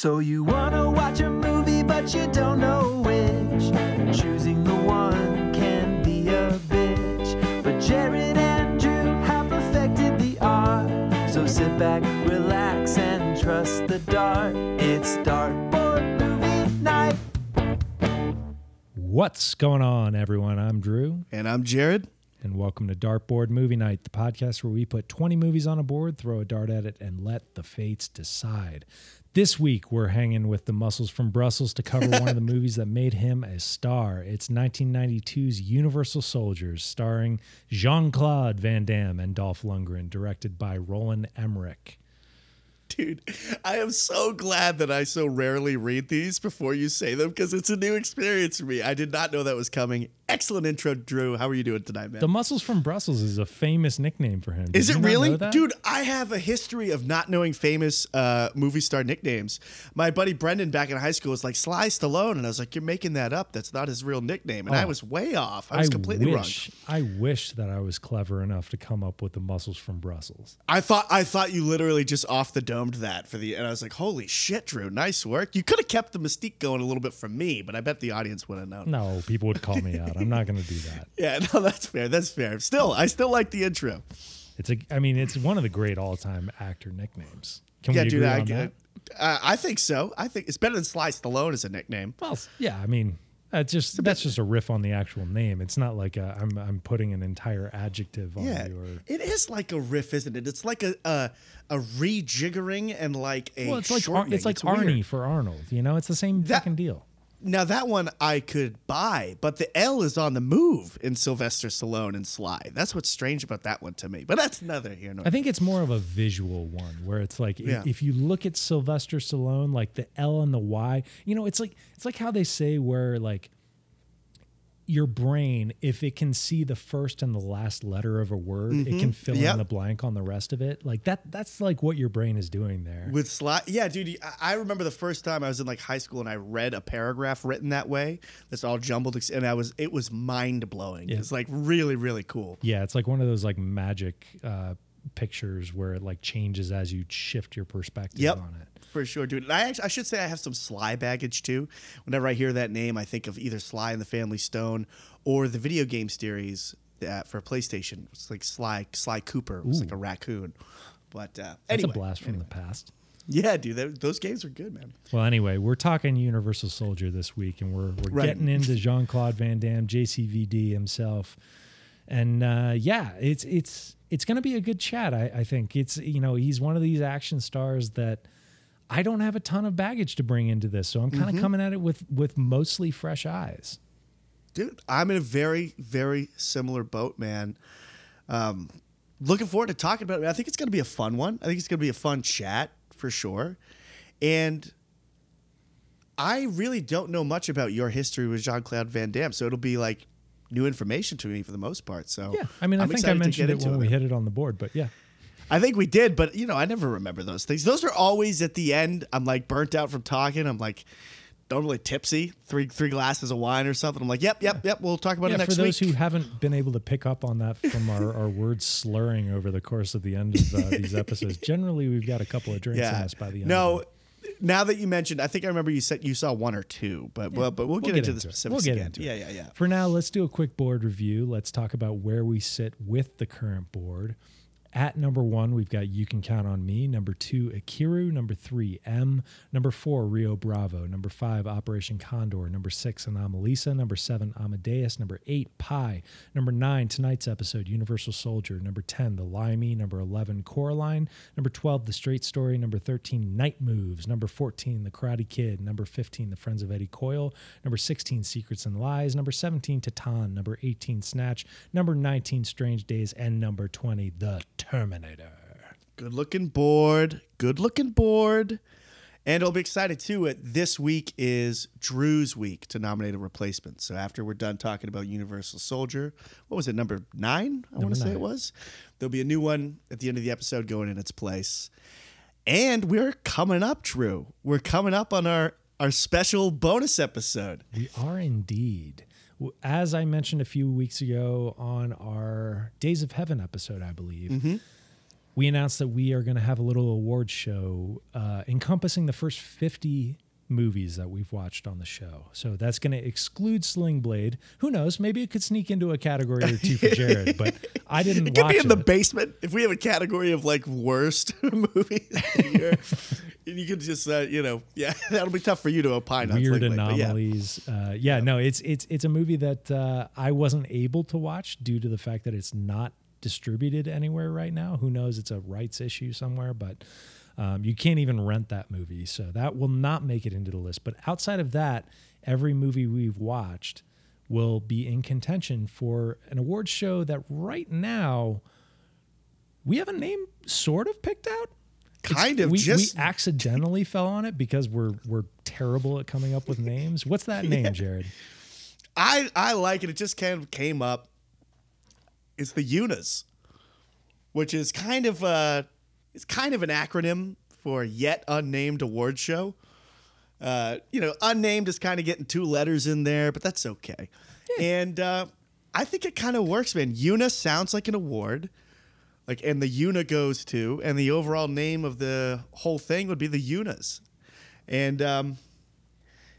So you wanna watch a movie, but you don't know which. Choosing the one can be a bitch. But Jared and Drew have perfected the art. So sit back, relax, and trust the dart. It's Dartboard Movie Night. What's going on, everyone? I'm Drew, And I'm Jared. and welcome to Dartboard Movie Night, the podcast where we put 20 movies on a board, throw a dart at it, and let the fates decide. This week, we're hanging with the muscles from Brussels to cover one of the movies that made him a star. It's 1992's Universal Soldiers, starring Jean Claude Van Damme and Dolph Lundgren, directed by Roland Emmerich. Dude, I am so glad that I so rarely read these before you say them because it's a new experience for me. I did not know that was coming. Excellent intro, Drew. How are you doing tonight, man? The Muscles from Brussels is a famous nickname for him. Did Is it really? Dude, I have a history of not knowing famous uh, movie star nicknames. My buddy Brendan back in high school was like Sly Stallone, and I was like, You're making that up. That's not his real nickname. And I Oh. was way off. I was completely wish, I wish that I was clever enough to come up with the muscles from Brussels. I thought I thought you literally just off the domed that for the and I was like, Holy shit, Drew, nice work. You could have kept the mystique going a little bit from me, but I bet the audience would have known. No, people would call me out. I'm not going to do that. Yeah, no, that's fair. That's fair. Still, I still like the intro. It's a. I mean, it's one of the great all-time actor nicknames. Can Yeah, we dude, agree I on get that? Uh, I think so. I think it's better than Sly Stallone as a nickname. Well, yeah. I mean, that's just that's just a riff on the actual name. It's not like i I'm I'm putting an entire adjective on Yeah, you. Or, it is like a riff, isn't it? It's like a a, a rejiggering and like a well, it's like Ar- it's like weird. Arnie for Arnold. You know, it's the same That- fucking deal. Now that one I could buy, but the L is on the move in Sylvester Stallone and Sly. That's what's strange about that one to me. But that's another here. I think it's more of a visual one where it's like Yeah. if you look at Sylvester Stallone, like the L and the Y, you know, it's like it's like how they say where like your brain, if it can see the first and the last letter of a word, it can fill Mm-hmm. Yep. in the blank on the rest of it. Like that that's like what your brain is doing there. With Sly, yeah, dude. I- I remember the first time I was in like high school and I read a paragraph written that way. That's all jumbled, and I was it was mind blowing. Yeah. It's like really, really cool. yeah, it's like one of those like magic uh pictures where it like changes as you shift your perspective Yep. on it. For sure, dude. And I actually, I should say I have some Sly baggage too. Whenever I hear that name, I think of either Sly and the Family Stone or the video game series that for PlayStation. It's like Sly Sly Cooper. It was like a raccoon. But uh, That's anyway, a blast from the past. yeah, dude. that- those games are good, man. Well, anyway, we're talking Universal Soldier this week, and we're we're Right. getting into Jean Claude Van Damme, JCVD himself, and uh, yeah, it's it's it's going to be a good chat. I, I think it's you know he's one of these action stars that I don't have a ton of baggage to bring into this, so I'm kind of Mm-hmm. coming at it with with mostly fresh eyes. Dude, I'm in a very, very similar boat, man. Um, looking forward to talking about it. I think it's going to be a fun one. I think it's going to be a fun chat for sure. And I really don't know much about your history with Jean Claude Van Damme, so it'll be like new information to me for the most part. So Yeah, I mean, i I'm think I mentioned it when we hit it on the board, but yeah, I think we did, but you know, I never remember those things. Those are always at the end. I'm like burnt out from talking. I'm like don't really tipsy. Three three glasses of wine or something. I'm like, yep, yep, yep. We'll talk about yeah. it next week. For those week. who haven't been able to pick up on that from our, our words slurring over the course of the end of uh, these episodes, generally we've got a couple of drinks in us by the end. No, now that you mentioned, I think I remember you said you saw one or two, but well, but we'll, get, into the specifics We'll get again. into yeah, it. yeah, yeah. For now, let's do a quick board review. Let's talk about where we sit with the current board. At number one, we've got You Can Count on Me. Number two, Ikiru. Number three, M. Number four, Rio Bravo. Number five, Operation Condor. Number six, Anomalisa. Number seven, Amadeus. Number eight, Pi. Number nine, tonight's episode, Universal Soldier. Number 10, The Limey. Number 11, Coraline. Number 12, The Straight Story. Number 13, Night Moves. Number 14, The Karate Kid. Number 15, The Friends of Eddie Coyle. Number 16, Secrets and Lies. Number 17, Titane. Number 18, Snatch. Number 19, Strange Days. And number 20, The Terminator. Good looking board. Good looking board. And I'll be excited too. This week is Drew's week to nominate a replacement. So after we're done talking about Universal Soldier, what was it, number nine? I want to say it was. There'll be a new one at the end of the episode going in its place. And we're coming up, Drew. We're coming up on our our special bonus episode. We are indeed. As I mentioned a few weeks ago on our Days of Heaven episode, I believe, Mm-hmm. we announced that we are going to have a little award show uh, encompassing the first 50 movies that we've watched on the show. So that's going to exclude Sling Blade. Who knows? Maybe it could sneak into a category or two for Jared, but I didn't It could watch be in the basement if we have a category of like worst movies. of the year. and you could just, uh, you know, yeah, that'll be tough for you to opine on. weird Blade, but yeah. anomalies. Uh, yeah, no, it's it's it's a movie that uh, I wasn't able to watch due to the fact that it's not distributed anywhere right now. Who knows? It's a rights issue somewhere, but um, you can't even rent that movie, so that will not make it into the list. But outside of that, every movie we've watched will be in contention for an award show that right now we have a name sort of picked out. Kind of we, just we accidentally fell on it because we're we're terrible at coming up with names. What's that name, Jared? I I like it. It just kind of came up. It's the UNAS, which is kind of uh it's kind of an acronym for yet unnamed award show. Uh, you know, unnamed is kind of getting two letters in there, but that's okay. And uh, I think it kind of works, man. UNA sounds like an award, like, and the UNA goes to, and the overall name of the whole thing would be the UNAS. And um,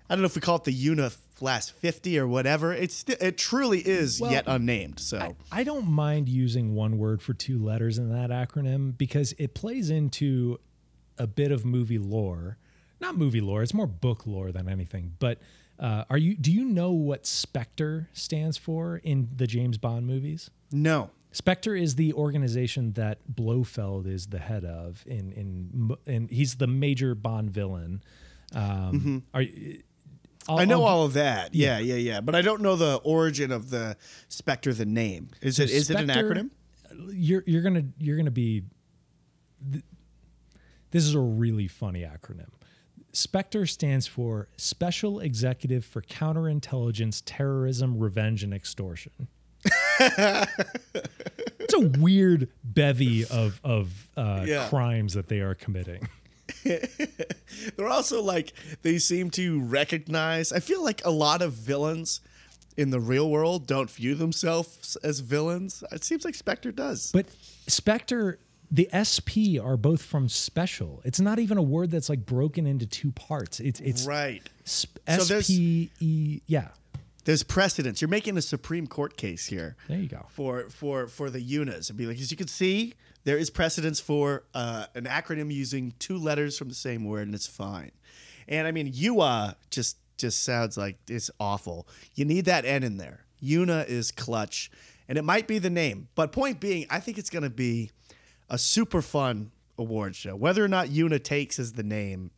I don't know if we call it the UNA last 50 or whatever. It's st- it truly is Well, yet unnamed. So I don't mind using one word for two letters in that acronym because it plays into a bit of movie lore. Not movie lore, it's more book lore than anything. But uh, are you do you know what Spectre stands for in the James Bond movies? no, Spectre is the organization that Blofeld is the head of in in and he's the major Bond villain. Um, Are you- I'll-. I know I'll- all of that. Yeah, yeah, yeah. But I don't know the origin of the Spectre, the name. Is it is it an acronym? You're you're gonna you're gonna be. th- This is a really funny acronym. Spectre stands for Special Executive for Counterintelligence, Terrorism, Revenge, and Extortion. it's a weird bevy of of uh, Yeah. crimes that they are committing. They're also like they seem to recognize. I feel like a lot of villains in the real world don't view themselves as villains. It seems like Spectre does. But Spectre, the SP are both from Special. It's not even a word that's like broken into two parts. It's it's right. sp- So SPE. Yeah, There's precedence. You're making a Supreme Court case here. there you go. for for for the UNAs and be like, as you can see, there is precedence for uh, an acronym using two letters from the same word, and it's fine. And I mean, UA just just sounds like it's awful. You need that N in there. UNA is clutch, and it might be the name. But point being, I think it's going to be a super fun award show. Whether or not UNA takes as the name.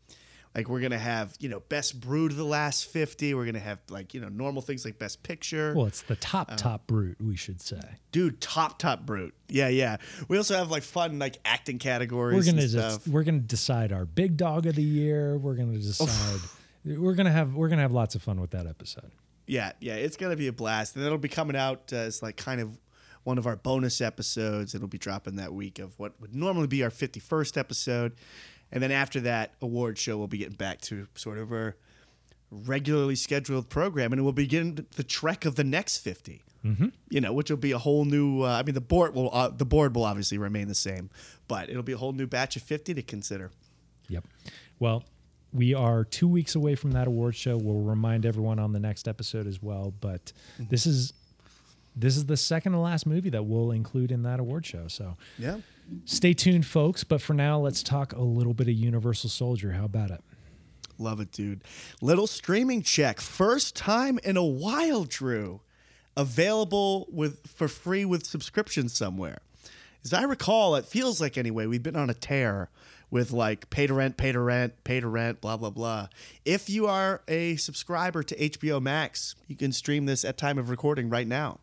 Like we're gonna have, you know, best brood of the last fifty. We're gonna have like, you know, normal things like best picture. Well, it's the top top brute, we should say. Dude, top top brute. Yeah, yeah. We also have like fun like acting categories. We're gonna just, we're gonna decide our big dog of the year. We're gonna decide. we're gonna have we're gonna have lots of fun with that episode. Yeah, yeah. It's gonna be a blast, and it'll be coming out uh, as like kind of one of our bonus episodes. It'll be dropping that week of what would normally be our fifty first episode, and then after that award show, we'll be getting back to sort of our regularly scheduled program, and we'll begin the trek of the next 50 Mm-hmm. You know, which will be a whole new. Uh, I mean, the board will uh, the board will obviously remain the same, but it'll be a whole new batch of fifty to consider. Yep. Well, we are two weeks away from that award show. We'll remind everyone on the next episode as well. But this is this is the second to last movie that we'll include in that award show. So Yeah. Stay tuned, folks. But for now, let's talk a little bit of Universal Soldier. How about it? Love it, dude. Little streaming check. First time in a while, Drew. Available with for free with subscription somewhere. As I recall, it feels like anyway, we've been on a tear with like pay to rent, pay to rent, pay to rent, blah blah blah. If you are a subscriber to HBO Max, you can stream this at time of recording right now.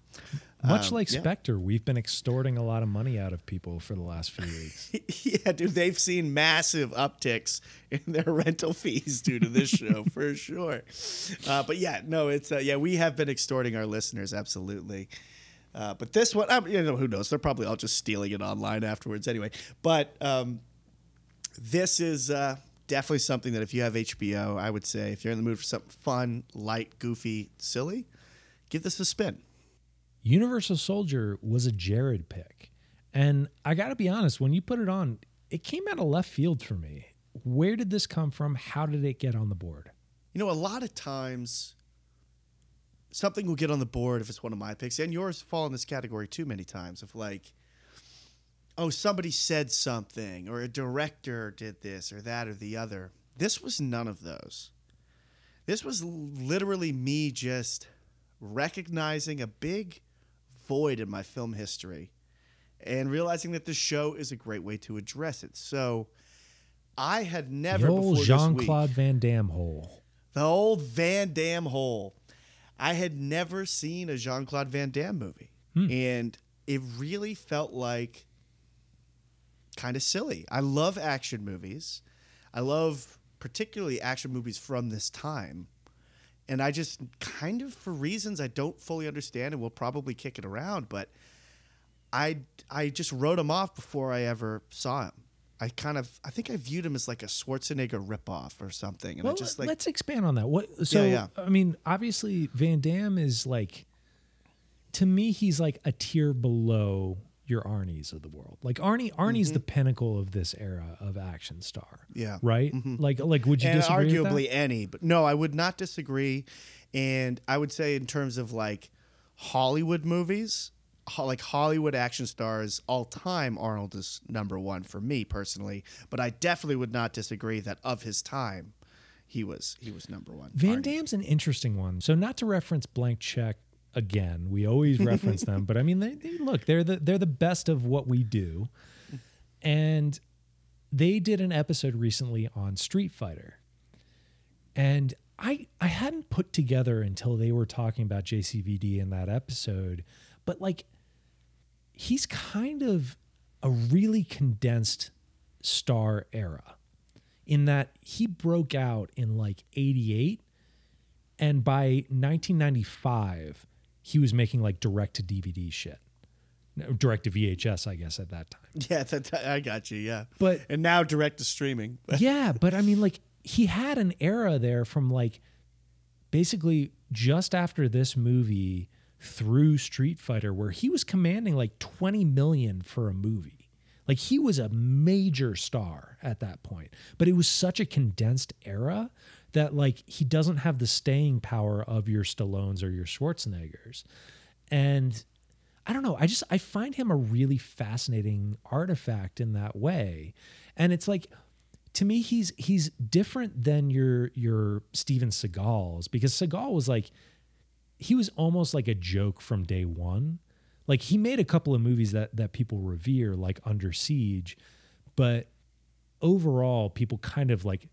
Much Um, like yeah. Spectre, we've been extorting a lot of money out of people for the last few weeks. yeah, dude, they've seen massive upticks in their rental fees due to this show for sure. Uh, but yeah, no, it's uh, yeah, we have been extorting our listeners absolutely. Uh, but this one, um, you know, who knows? They're probably all just stealing it online afterwards anyway. But um, this is uh, definitely something that if you have HBO, I would say if you're in the mood for something fun, light, goofy, silly, give this a spin. Universal Soldier was a Jared pick. And I got to be honest, when you put it on, it came out of left field for me. Where did this come from? How did it get on the board? You know, a lot of times something will get on the board if it's one of my picks, and yours fall in this category too many times of like, oh, somebody said something, or a director did this or that or the other. This was none of those. This was literally me just recognizing a big void in my film history and realizing that the show is a great way to address it. So I had never the old before Jean Claude Van Damme hole. the old Van Damme hole. I had never seen a Jean Claude Van Damme movie, hmm. and it really felt like kind of silly. I love action movies. I love particularly action movies from this time. And I just kind of, for reasons I don't fully understand, and we'll probably kick it around, but I I just wrote him off before I ever saw him. I kind of I think I viewed him as like a Schwarzenegger ripoff or something, and Well, I just like let's expand on that. What? So, yeah. I mean, obviously, Van Damme is like, to me, he's like a tier below your Arnie's of the world. Like Arnie, Arnie's the pinnacle of this era of action star. Mm-hmm. Yeah. Right. Like, like, would you and disagree? arguably any, but no, I would not disagree. And I would say in terms of like Hollywood movies, ho- like Hollywood action stars all time, Arnold is number one for me personally. But I definitely would not disagree that of his time, he was he was number one. Van Arnie. Damme's an interesting one. So, not to reference Blank Check again, we always reference them, but I mean, they, they look they're the they're the best of what we do, and they did an episode recently on Street Fighter, and I I hadn't put together until they were talking about JCVD in that episode, but like he's kind of a really condensed star era in that he broke out in like 88 and by 1995 he was making like direct to DVD shit. No, Direct to VHS I guess at that time. Yeah, that, I got you. Yeah, But and now direct to streaming. yeah, but I mean, like, he had an era there from like basically just after this movie through Street Fighter where he was commanding like 20 million for a movie. Like, he was a major star at that point, but it was such a condensed era that, like, he doesn't have the staying power of your Stallones or your Schwarzeneggers. And I don't know. I just I find him a really fascinating artifact in that way. And it's like to me he's he's different than your your Steven Seagal's because Seagal was like he was almost like a joke from day 1. Like he made a couple of movies that that people revere like Under Siege, but overall people kind of like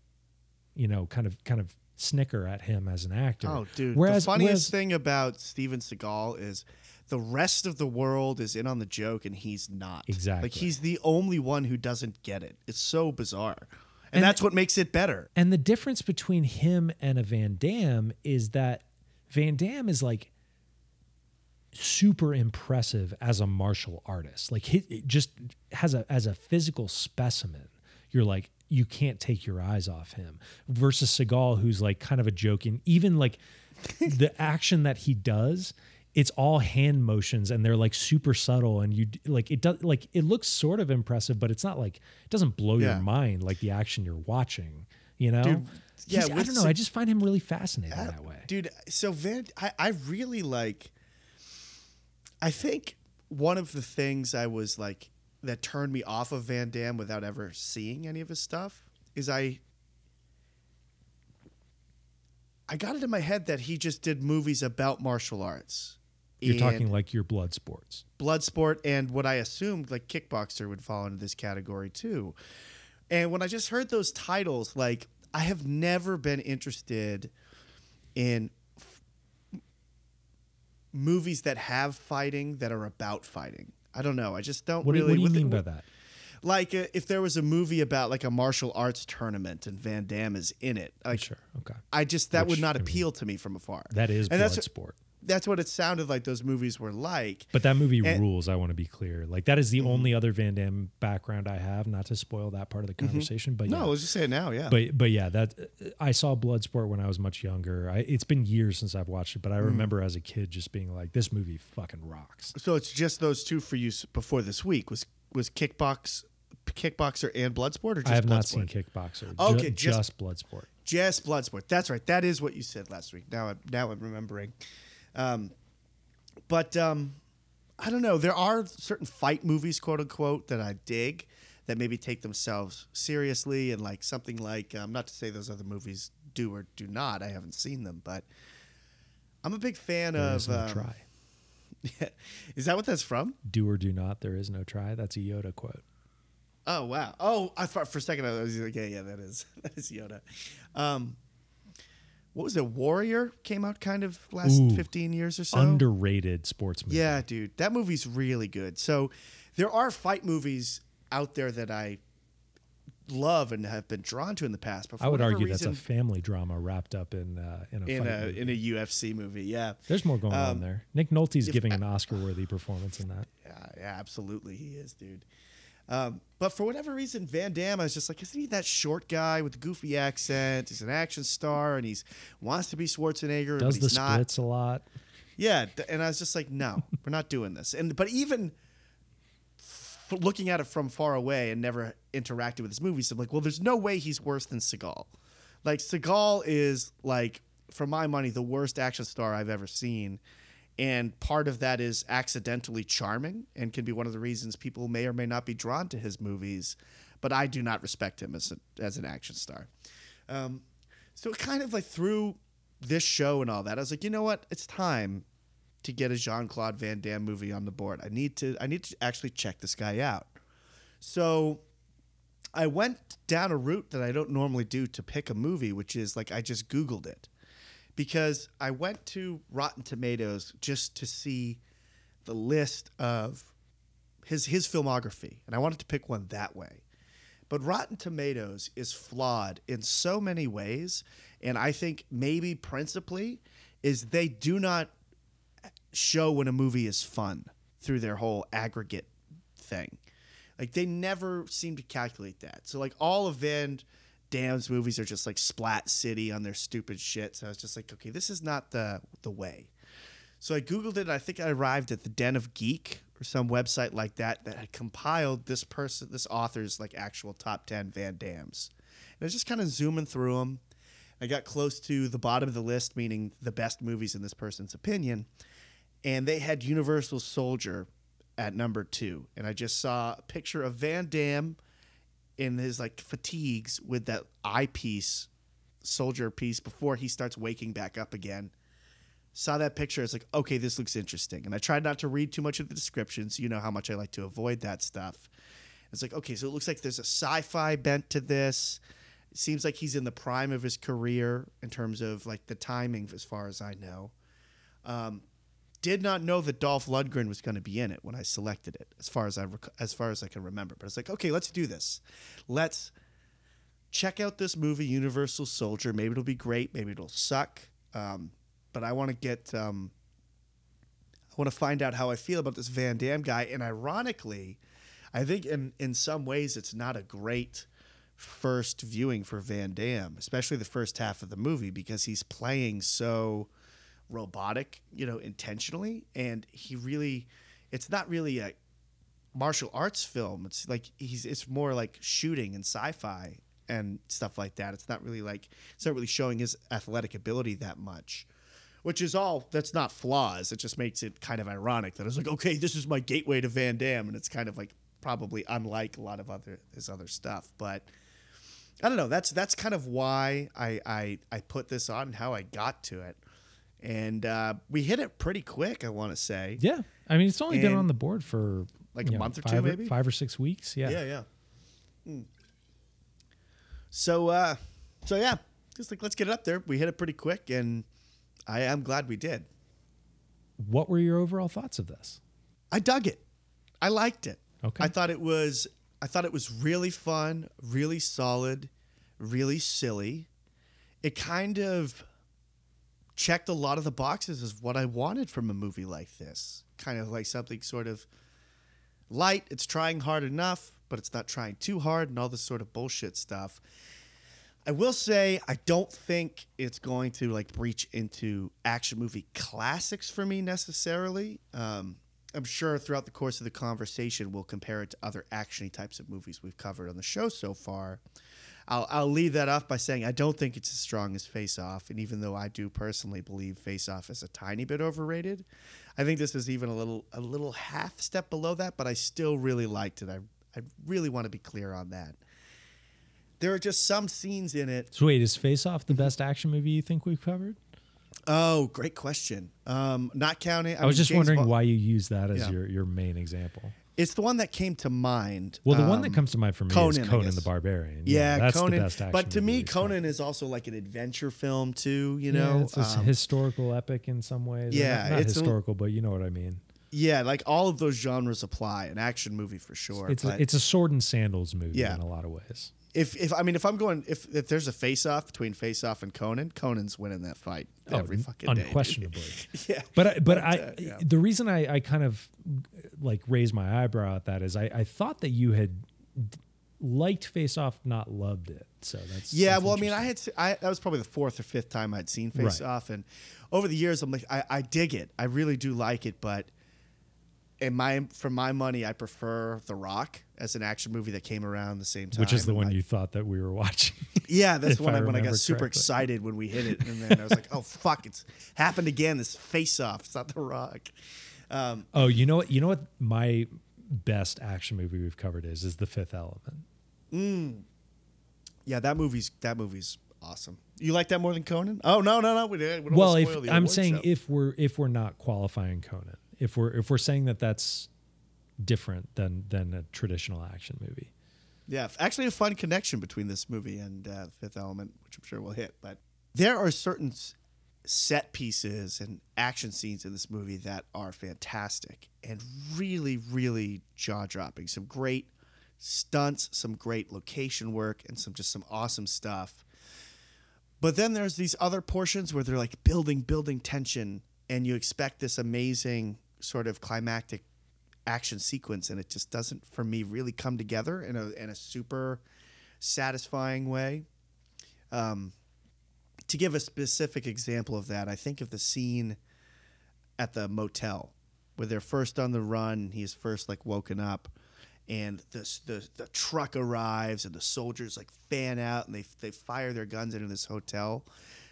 you know kind of kind of snicker at him as an actor. Oh, dude. Whereas, the funniest whereas- thing about Steven Seagal is the rest of the world is in on the joke and he's not. Exactly. Like he's the only one who doesn't get it. It's so bizarre. And, And- that's what makes it better. And the difference between him and a Van Damme is that Van Damme is like super impressive as a martial artist. Like he just has a as a physical specimen. You're like you can't take your eyes off him. Versus Seagal, who's like kind of a joke, and even like the action that he does. It's all hand motions and they're like super subtle and you like it does like it looks sort of impressive but it's not like it doesn't blow Yeah. your mind like the action you're watching you know Dude, yeah, I don't know. I just find him really fascinating uh, that way. Dude, so Van I, I really like I think one of the things I was like that turned me off of Van Damme without ever seeing any of his stuff is I I got it in my head that he just did movies about martial arts. You're talking like your blood sports. Bloodsport and what I assumed like Kickboxer would fall into this category too. And when I just heard those titles, like I have never been interested in f- movies that have fighting that are about fighting. I don't know. I just don't What, do- really. what do you mean by that? Like uh, if there was a movie about like a martial arts tournament and Van Damme is in it, like sure. Okay. I just that would Which, not I mean, appeal to me from afar. That is and blood that's sport. That's what it sounded like those movies were like. But that movie And- rules. I want to be clear. Like that is the mm-hmm. only other Van Damme background I have. Not to spoil that part of the mm-hmm. conversation, but No, yeah. let's just say it now. Yeah. but but yeah, that I saw Bloodsport when I was much younger. I, it's been years since I've watched it, but I mm. remember as a kid just being like, "This movie fucking rocks." so it's just those two for you before this week. Was was kickbox, kickboxer and bloodsport, or just I have Bloodsport? not seen Kickboxer. Okay, ju- just- just Bloodsport. Just Bloodsport. That's right. That is what you said last week. Now, I'm, now I'm remembering. Um, but um, I don't know. There are certain fight movies, quote unquote, that I dig that maybe take themselves seriously and like something like um, not to say those other movies do or do not. I haven't seen them, but I'm a big fan There of. is no um, try. is that what that's from? Do or do not. There is no try. That's a Yoda quote. Oh wow! Oh, I thought for a second I was like, yeah, yeah, that is that is Yoda. Um, what was it? Warrior came out kind of last Ooh. fifteen years or so. Underrated sports movie. yeah, dude, that movie's really good. So there are fight movies out there that I love and have been drawn to in the past. But I would argue reason, that's a family drama wrapped up in uh, in a in fight a movie. in a UFC movie. Yeah, There's more going on um, there. Nick Nolte's if giving an Oscar-worthy performance in that. Yeah, yeah, absolutely, he is, dude. Um, but for whatever reason, Van Damme, I was just like, isn't he that short guy with the goofy accent? He's an action star, and he's wants to be Schwarzenegger, Does but the he's not. splits a lot. Yeah, and I was just like, no, we're not doing this. And but even f- looking at it from far away and never interacted with his movies, I'm like, well, there's no way he's worse than Seagal. Like Seagal is like, for my money, the worst action star I've ever seen. And part of that is accidentally charming and can be one of the reasons people may or may not be drawn to his movies. But I do not respect him as, a, as an action star. Um, so it kind of like through this show and all that, I was like, you know what? It's time to get a Jean Claude Van Damme movie on the board. I need to I need to actually check this guy out. So I went down a route that I don't normally do to pick a movie, which is like I just Googled it. Because I went to Rotten Tomatoes just to see the list of his his filmography, and I wanted to pick one that way. But Rotten Tomatoes is flawed in so many ways, and I think maybe principally is they do not show when a movie is fun through their whole aggregate thing. Like they never seem to calculate that. So like all of Van Damme's movies are just like Splat City on their stupid shit. So I was just like, okay, this is not the the way. So I googled it. And I think I arrived at the Den of Geek or some website like that that had compiled this person, this author's like actual top ten Van Dammes. And I was just kind of zooming through them. I got close to the bottom of the list, meaning the best movies in this person's opinion, and they had Universal Soldier at number two. And I just saw a picture of Van Damme in his like fatigues with that eyepiece, soldier piece before he starts waking back up again saw that picture. It's like, okay, this looks interesting. And I tried not to read too much of the descriptions. You know how much I like to avoid that stuff. It's like, okay, so it looks like there's a sci fi bent to this. It seems like he's in the prime of his career in terms of like the timing, as far as I know. Um, did not know that Dolph Lundgren was going to be in it when I selected it, as far as I rec- as far as I can remember. But it's like, okay, let's do this. Let's check out this movie, Universal Soldier. Maybe it'll be great. Maybe it'll suck. Um, but I want to get, um, I want to find out how I feel about this Van Damme guy. And ironically, I think in in some ways it's not a great first viewing for Van Damme, especially the first half of the movie because he's playing so robotic, you know, intentionally, and he really, it's not really a martial arts film. It's like he's it's more like shooting and sci-fi and stuff like that. It's not really like it's not really showing his athletic ability that much. Which is all that's not flaws. It just makes it kind of ironic that it's like, okay, this is my gateway to Van Damme, and it's kind of like probably unlike a lot of other his other stuff. But I don't know. That's that's kind of why I I, I put this on and how I got to it. And uh, we hit it pretty quick, I want to say. Yeah, I mean it's only been on the board for Like a know, month or two, maybe? five or six weeks. Yeah, Yeah, yeah. Hmm. So, uh, so yeah, just like let's get it up there. We hit it pretty quick, and I am glad we did. What were your overall thoughts of this? I dug it. I liked it. Okay. I thought it was. I thought it was really fun, really solid, really silly. It kind of checked a lot of the boxes as what I wanted from a movie like this. Kind of like something sort of light. It's trying hard enough, but it's not trying too hard, and all this sort of bullshit stuff. I will say I don't think it's going to like breach into action movie classics for me necessarily. Um, I'm sure throughout the course of the conversation we'll compare it to other actiony types of movies we've covered on the show so far. I'll, I'll leave that off by saying I don't think it's as strong as Face Off, and even though I do personally believe Face Off is a tiny bit overrated, I think this is even a little a little half step below that. But I still really liked it. I I really want to be clear on that. There are just some scenes in it. So wait, is Face Off the best action movie you think we've covered? Oh, great question. Um, not counting. I, was mean, just James wondering Bond- why you use that as Yeah. your, your main example. It's the one that came to mind. Well, the one that Um, comes to mind for me Conan, is Conan the Barbarian. Yeah, that's Conan. the best action but to me. Conan is also like an adventure film too. You Yeah, know, it's a Um, historical epic in some ways. Yeah, not, not it's a- historical, but you know what I mean. yeah, like all of those genres apply. An action movie for sure. It's a, it's a sword and sandals movie Yeah. in a lot of ways. if if I mean if I'm going if if there's a face off between face off and Conan, Conan's winning that fight every Oh, fucking day. unquestionably. yeah. But I- but But, I uh, yeah. the reason I, I kind of like raise my eyebrow at that is I, I thought that you had liked Face Off, not loved it. So that's Yeah, that's well, I mean, I had I that was probably the fourth or fifth time I'd seen Face Right. Off, and over the years, I'm like, I, I dig it, I really do like it, but in my for my money, I prefer The Rock as an action movie that came around the same time, which is the and one I- you thought that we were watching. Yeah, that's one I when I got remember super excited when we hit it, and then I was like, oh fuck, it's happened again. This Face Off, it's not The Rock. Um, oh, you know what? You know what? My best action movie we've covered is is The Fifth Element. yeah, that movie's that movie's awesome. You like that more than Conan? Oh no, no, no. We, we don't well, if I'm saying show. if we're if we're not qualifying Conan, if we're if we're saying that that's different than than a traditional action movie. Yeah, actually, a fun connection between this movie and uh, Fifth Element, which I'm sure we'll hit. But there are certain set pieces and action scenes in this movie that are fantastic and really, really jaw dropping. Some great stunts, some great location work, and some just some awesome stuff. But then there's these other portions where they're like building, building tension, and you expect this amazing sort of climactic action sequence, and it just doesn't, for me, really come together in a in a super satisfying way. Um, to give a specific example of that, I think of the scene at the motel where they're first on the run. He's first like woken up, and the the the truck arrives, and the soldiers like fan out, and they they fire their guns into this hotel,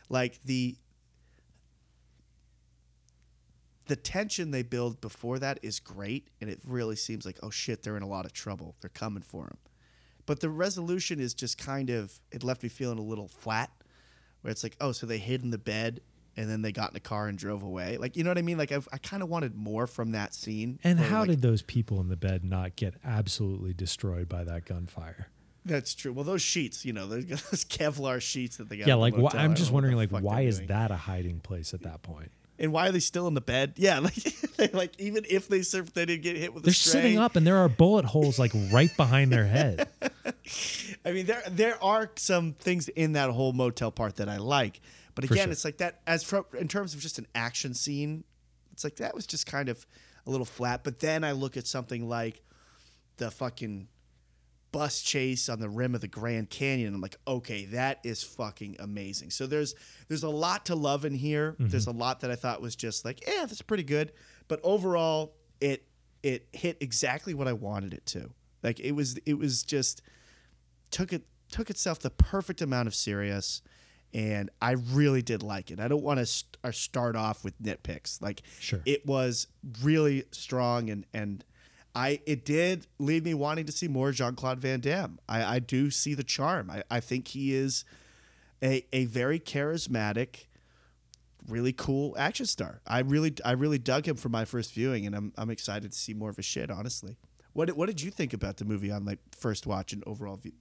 like the the tension they build before that is great, and it really seems like oh shit, they're in a lot of trouble. They're coming for him, but the resolution is just kind of it left me feeling a little flat, where it's like oh so they hid in the bed. And then they got in a car and drove away. Like you know what I mean? Like I've, I kind of wanted more from that scene. And how like, did those people in the bed not get absolutely destroyed by that gunfire? That's true. Well, those sheets, you know, those Kevlar sheets that they got. Yeah, like why, I I'm just wondering, like, why is doing. that a hiding place at that point? And why are they still in the bed? Yeah, like, they, like even if they surf, they didn't get hit with. They're sitting up, and there are bullet holes like right behind their head. I mean, there there are some things in that whole motel part that I like, but again, sure. it's like that as from, in terms of just an action scene, it's like that was just kind of a little flat. But then I look at something like the fucking bus chase on the rim of the Grand Canyon. I'm like, okay, that is fucking amazing. So there's there's a lot to love in here. Mm-hmm. There's a lot that I thought was just like, yeah, that's pretty good. But overall, it it hit exactly what I wanted it to. Like it was it was just took it took itself the perfect amount of serious and I really did like it. I don't want to st- start off with nitpicks. Like Sure. it was really strong and and I it did leave me wanting to see more Jean-Claude Van Damme. I, I do see the charm. I, I think he is a, a very charismatic, really cool action star. I really I really dug him for my first viewing and I'm I'm excited to see more of his shit, honestly. What what did you think about the movie on like first watch and overall view,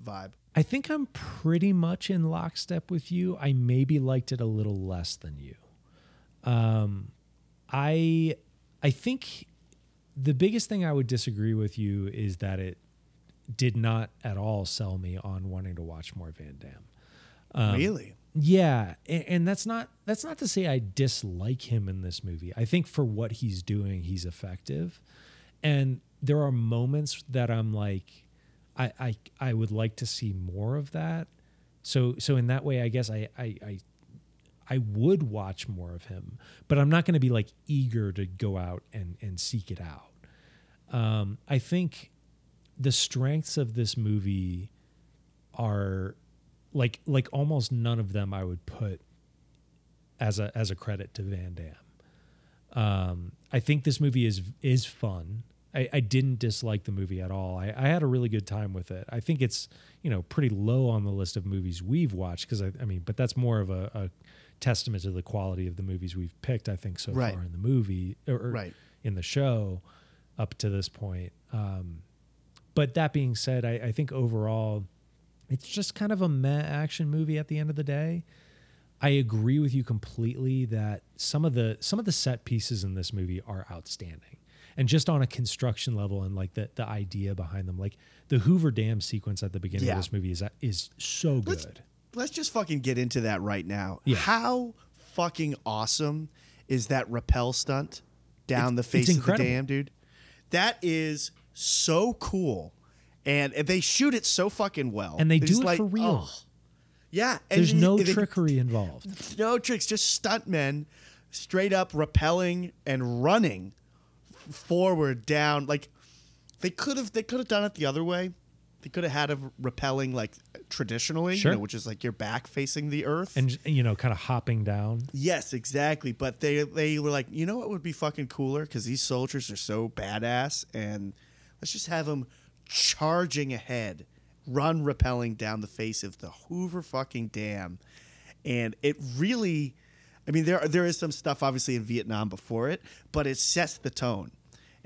vibe? I think I'm pretty much in lockstep with you. I maybe liked it a little less than you. Um, I I think the biggest thing I would disagree with you is that it did not at all sell me on wanting to watch more Van Damme. Um, really? Yeah, and, and that's not that's not to say I dislike him in this movie. I think for what he's doing, he's effective, and there are moments that I'm like, I I, I would like to see more of that. So so in that way, I guess I I. I I would watch more of him, but I'm not going to be like eager to go out and, and seek it out. Um, I think the strengths of this movie are like like almost none of them I would put as a as a credit to Van Damme. Um, I think this movie is is fun. I, I didn't dislike the movie at all. I, I had a really good time with it. I think it's you know pretty low on the list of movies we've watched because I, I mean, but that's more of a, a testament to the quality of the movies we've picked. I think so Right. far in the movie or, or Right. in the show up to this point. Um, but that being said, I, I think overall, it's just kind of a meh action movie at the end of the day. I agree with you completely that some of the some of the set pieces in this movie are outstanding. And just on a construction level and like the the idea behind them, like the Hoover Dam sequence at the beginning Yeah. of this movie is is so good. Let's just fucking get into that right now. Yeah. How fucking awesome is that rappel stunt down the face of the dam, dude? That is so cool. And they shoot it so fucking well. And they do it like, for real. oh. Yeah. and There's they- no they- trickery involved. no tricks, just stuntmen straight up rappelling and running forward down. Like they could have they could have done it the other way. They could have had a rappelling like traditionally, Sure. you know, which is like your back facing the earth. And you know, kind of hopping down. yes, exactly. But they they were like, you know what would be fucking cooler because these soldiers are so badass, and let's just have them charging ahead, run rappelling down the face of the Hoover fucking Dam, and it really, I mean, there there is some stuff obviously in Vietnam before it, but it sets the tone.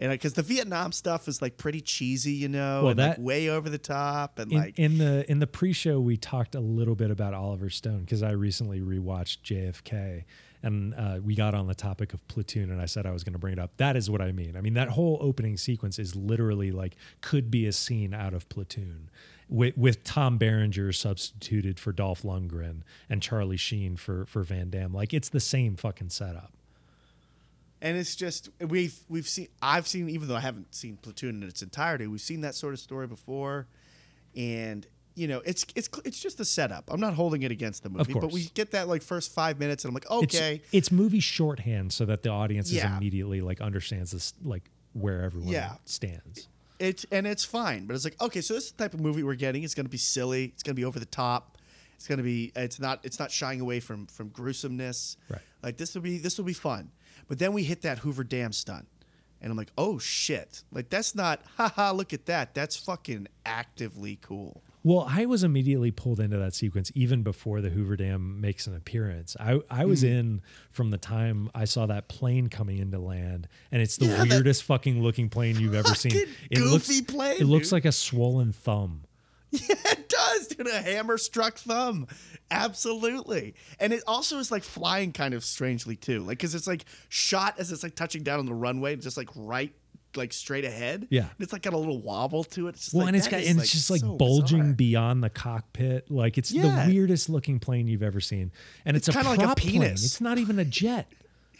And because the Vietnam stuff is like pretty cheesy, you know, Well, and like that- way over the top, and in, like in the in the pre-show we talked a little bit about Oliver Stone because I recently rewatched JFK and uh, we got on the topic of Platoon and I said I was going to bring it up. That is what I mean. I mean that whole opening sequence is literally like could be a scene out of Platoon. With, with Tom Berenger substituted for Dolph Lundgren and Charlie Sheen for for Van Damme, like it's the same fucking setup. And it's just we've we've seen I've seen even though I haven't seen Platoon in its entirety, we've seen that sort of story before, and you know it's it's it's just the setup. I'm not holding it against the movie, but we get that like first five minutes, and I'm like, okay, it's movie shorthand so that the audience is immediately like understands this like where everyone Yeah. stands. it's and it's fine, but it's like okay, so this is the type of movie we're getting. It's going to be silly. It's going to be over the top. It's going to be it's not it's not shying away from from gruesomeness. Right. Like this will be this will be fun. But then we hit that Hoover Dam stunt. And I'm like, "Oh shit. Like that's not haha, look at that. That's fucking actively cool." Well, I was immediately pulled into that sequence even before the Hoover Dam makes an appearance. I, I was Hmm. in from the time I saw that plane coming into land, and it's the Yeah, weirdest fucking looking plane you've ever seen. It looks, goofy plane, it looks like a swollen thumb. Yeah, it does, dude. A hammer struck thumb. Absolutely. And it also is like flying kind of strangely too. Like, cause it's like shot as it's like touching down on the runway, just like right, like straight ahead. Yeah. And it's like got a little wobble to it. It's just Well, like, and it's got and it's just like so bulging bizarre. beyond the cockpit. Like it's Yeah. the weirdest looking plane you've ever seen, and it's, It's a kinda like a prop plane. penis. It's not even a jet.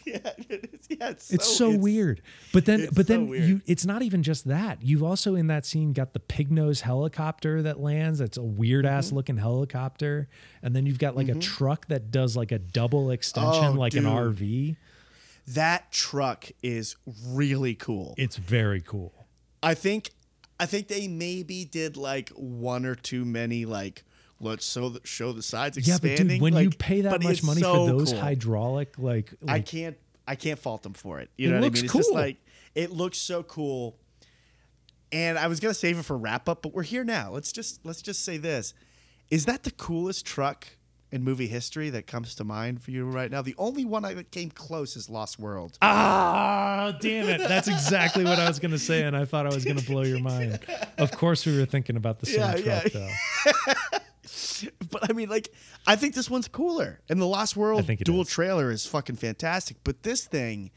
Yeah, it is. yeah, it's, It's so, it's- weird. But then it's but so then you it's not even just that. You've also in that scene got the pig nose helicopter that lands. That's a weird Mm-hmm. ass looking helicopter. And then you've got like a truck that does like a double extension Oh, like an. RV. That truck is really cool. It's very cool. I think I think they maybe did like one or two many like let's show the, show the sides expanding. Yeah, but dude, when you pay that much money so for those cool. hydraulic like, I can't I can't fault them for it. You It know what I looks mean? It's just cool. like it looks so cool. And I was gonna save it for wrap up, but we're here now. Let's just let's just say this: Is that the coolest truck in movie history that comes to mind for you right now? The only one I that came close is Lost World. Ah, damn it. That's exactly what I was going to say. And I thought I was going to blow your mind. Of course, we were thinking about the same Yeah, truck, yeah. though. But I mean, like, I think this one's cooler. And the Lost World think dual is. trailer is fucking fantastic. But this thing,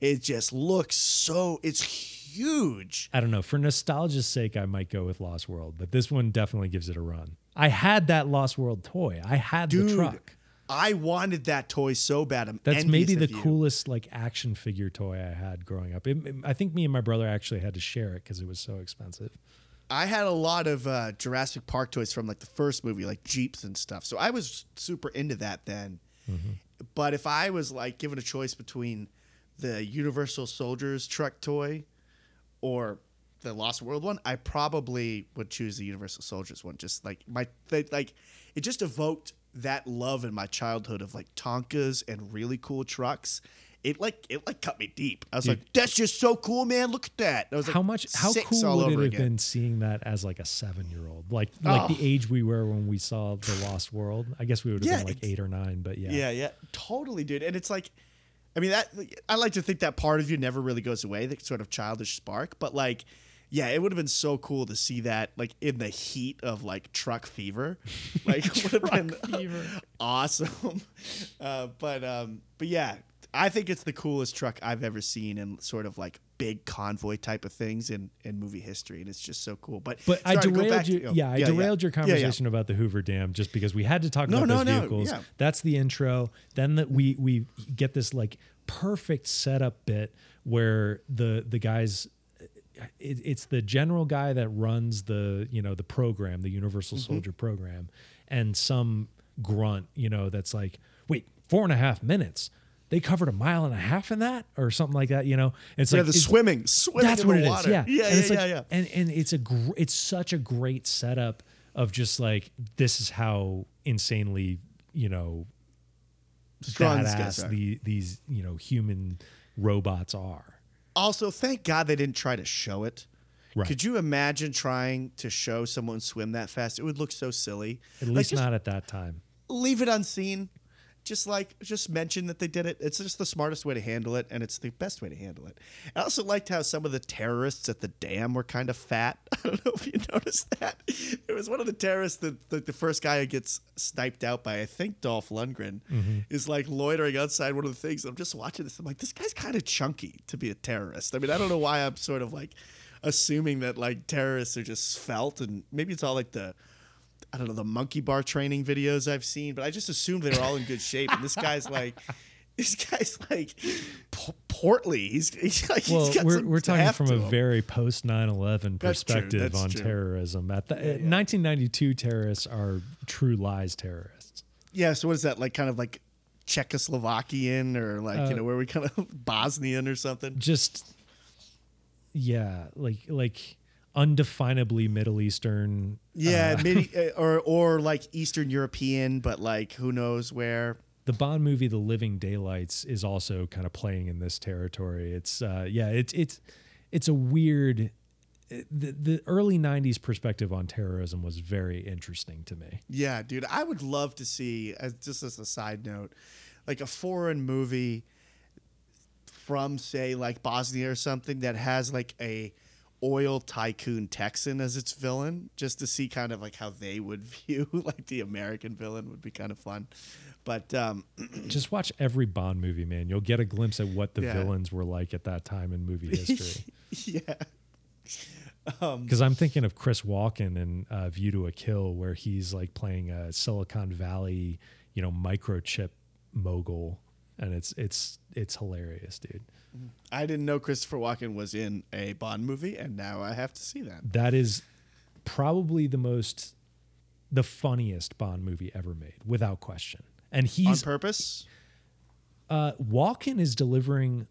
it just looks so. It's huge. I don't know. For nostalgia's sake, I might go with Lost World, but this one definitely gives it a run. I had that Lost World toy. I had the Dude. truck. I wanted that toy so bad. I'm That's maybe the you. coolest like action figure toy I had growing up. It- it- I think me and my brother actually had to share it because it was so expensive. I had a lot of uh, Jurassic Park toys from like the first movie, like Jeeps and stuff. So I was super into that then. But if I was like given a choice between the Universal Soldiers truck toy or the Lost World one, I probably would choose the Universal Soldiers one. Just like my they, like, it just evoked that love in my childhood of like Tonkas and really cool trucks. It like it like cut me deep. I was Dude. like, "That's just so cool, man! Look at that!" I was like, how much? How cool would it have again. been seeing that as like a seven-year-old, like like the Oh. age we were when we saw the Lost World? I guess we would have Yeah, been like eight or nine, but yeah, Yeah, yeah, totally, dude. And it's like, I mean, that I like to think that part of you never really goes away, that sort of childish spark. But like, yeah, it would have been so cool to see that like in the heat of like truck fever, like would have been fever. awesome. Uh, but um, but yeah, I think it's the coolest truck I've ever seen in sort of like big convoy type of things in in movie history, and it's just so cool. But But I derailed back to- you. oh, yeah, I derailed your Yeah, yeah. conversation about the Hoover Dam just because we had to talk No, about no, those no, vehicles. yeah. That's the intro. Then that we we get this like perfect setup bit where the the guys. It, it's the general guy that runs the you know the program, the Universal Mm-hmm. Soldier program, and some grunt you know that's like, wait, four and a half minutes. They covered a mile and a half in that, or something like that. You know, it's Yeah, like the it's- swimming, swimming that's in what the it is. water. Yeah, yeah, and yeah, it's like, yeah, yeah. And and it's a gr- it's such a great setup of just like this is how insanely you know Strong badass the these you know human robots are. Also, thank God they didn't try to show it. Right. Could you imagine trying to show someone swim that fast? It would look so silly. At least just not at that time. leave it unseen. Just like just mention that they did it. It's just the smartest way to handle it, and it's the best way to handle it. I also liked how some of the terrorists at the dam were kind of fat. I don't know if you noticed that. It was one of the terrorists that the, the first guy who gets sniped out by I think Dolph Lundgren mm-hmm. is like loitering outside one of the things. I'm just watching this. I'm like, this guy's kind of chunky to be a terrorist. I mean, I don't know why I'm sort of like assuming that like terrorists are just felt, and maybe it's all like the I don't know the monkey bar training videos I've seen, but I just assumed they were all in good shape. And this guy's like, this guy's like p- portly. He's, he's like, Well, he's got we're, we're talking from a him. very post 9/11 perspective that's on true. terrorism. At the, 1992 terrorists are true lies terrorists. yeah. So what is that like? Kind of like Czechoslovakian or like Uh, you know where we kind of Bosnian or something. Just yeah, like like undefinably Middle Eastern. Yeah, uh, uh, or or like Eastern European, but like who knows where. the Bond movie The Living Daylights is also kind of playing in this territory. It's uh yeah, it's it's it's a weird the, the early 90s perspective on terrorism was very interesting to me. Yeah, dude, I would love to see, as just as a side note, like a foreign movie from, say, like Bosnia or something that has like a oil tycoon Texan as its villain, just to see kind of like how they would view like the American villain would be kind of fun. But um, Just watch every Bond movie, man. You'll get a glimpse at what the Yeah. villains were like at that time in movie history. yeah, Because I'm thinking of Chris Walken in uh, View to a Kill, where he's like playing a Silicon Valley, you know, microchip mogul, and it's it's it's hilarious, dude. I didn't know Christopher Walken was in a Bond movie, and now I have to see that. That is probably the most, the funniest Bond movie ever made, without question. And he's On purpose? uh, Walken is delivering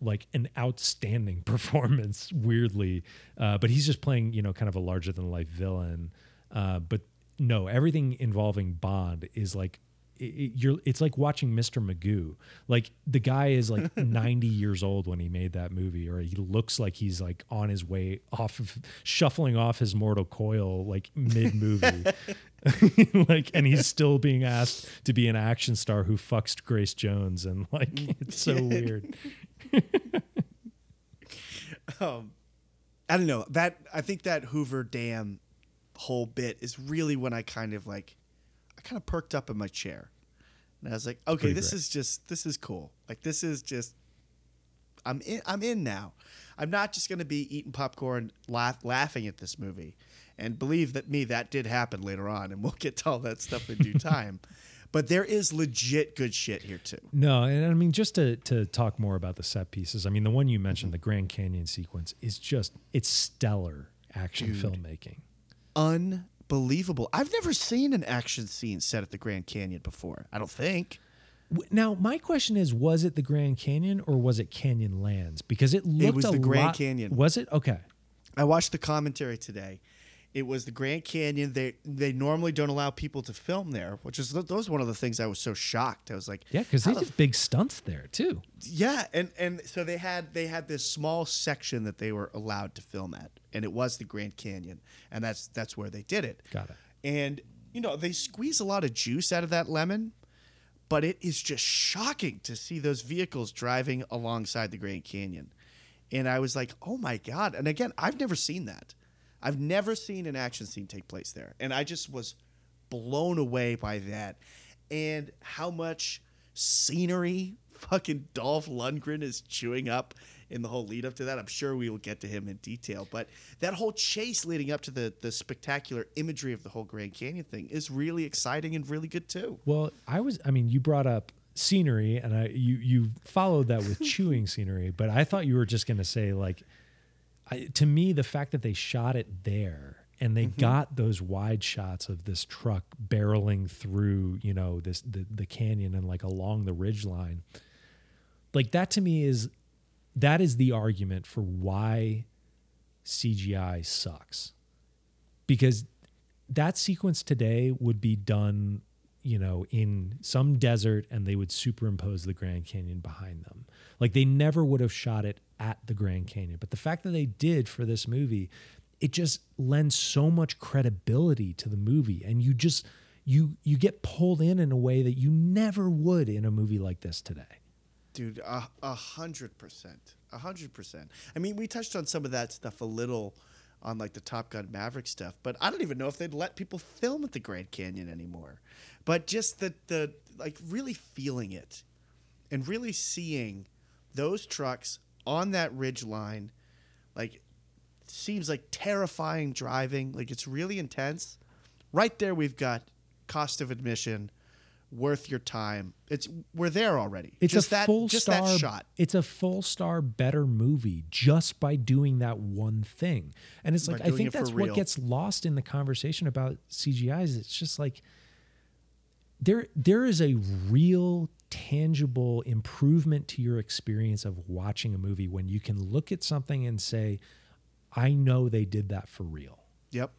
like an outstanding performance, weirdly, uh, but he's just playing, you know, kind of a larger than life villain. Uh, but no, everything involving Bond is like. It, it- you're, it's like watching Mr. Magoo. Like the guy is like 90 years old when he made that movie, or he looks like he's like on his way off of shuffling off his mortal coil like mid movie. like, and he's still being asked to be an action star who fucks Grace Jones, and like it's so weird. um, I don't know that. I think that Hoover Dam whole bit is really when I kind of like, I kind of perked up in my chair, and I was like, okay, Pretty this great. is just this is cool. Like this is just, I'm in. I'm in now. I'm not just gonna be eating popcorn, laugh, laughing at this movie, and believe that me that did happen later on, and we'll get to all that stuff in due time. but there is legit good shit here too. No, and I mean just to to talk more about the set pieces. I mean the one you mentioned, mm-hmm. the Grand Canyon sequence, is just it's stellar action filmmaking. Unbelievable. I've never seen an action scene set at the Grand Canyon before. I don't think. Now my question is, was it the Grand Canyon or was it Canyon Lands? Because it looked was a the Grand lot- Canyon. Was it okay? I watched the commentary today. It was the Grand Canyon. They they normally don't allow people to film there, which is that was one of the things I was so shocked. I was like, Yeah, because they the did big stunts there too. Yeah, and and so they had they had this small section that they were allowed to film at, and it was the Grand Canyon, and that's that's where they did it. Got it. And you know they squeeze a lot of juice out of that lemon, but it is just shocking to see those vehicles driving alongside the Grand Canyon, and I was like, oh my god! And again, I've never seen that. I've never seen an action scene take place there, and I just was blown away by that, and how much scenery fucking Dolph Lundgren is chewing up in the whole lead up to that. I'm sure we will get to him in detail, but that whole chase leading up to the the spectacular imagery of the whole Grand Canyon thing is really exciting and really good too. Well, I was. I mean, you brought up scenery, and I you you followed that with chewing scenery, but I thought you were just going to say like, I, to me, the fact that they shot it there and they mm-hmm. got those wide shots of this truck barreling through, you know, this the the canyon and like along the ridge line, like that to me is that is the argument for why CGI sucks. Because that sequence today would be done you know in some desert and they would superimpose the grand canyon behind them. Like they never would have shot it at the grand canyon. But the fact that they did for this movie it just lends so much credibility to the movie. And you just you you get pulled in in a way that you never would in a movie like this today Dude, a hundred percent, a hundred percent. I mean, we touched on some of that stuff a little on like the Top Gun Maverick stuff, but I don't even know if they'd let people film at the Grand Canyon anymore. But just the the like really feeling it, and really seeing those trucks on that ridge line, like seems like terrifying driving. Like it's really intense. Right there, we've got cost of admission, worth your time. It's we're there already. It's just a that, full just star that shot. It's a full star better movie just by doing that one thing. And it's By like I think that's what gets lost in the conversation about CGI is it's just like there there is a real tangible improvement to your experience of watching a movie when you can look at something and say I know they did that for real Yep.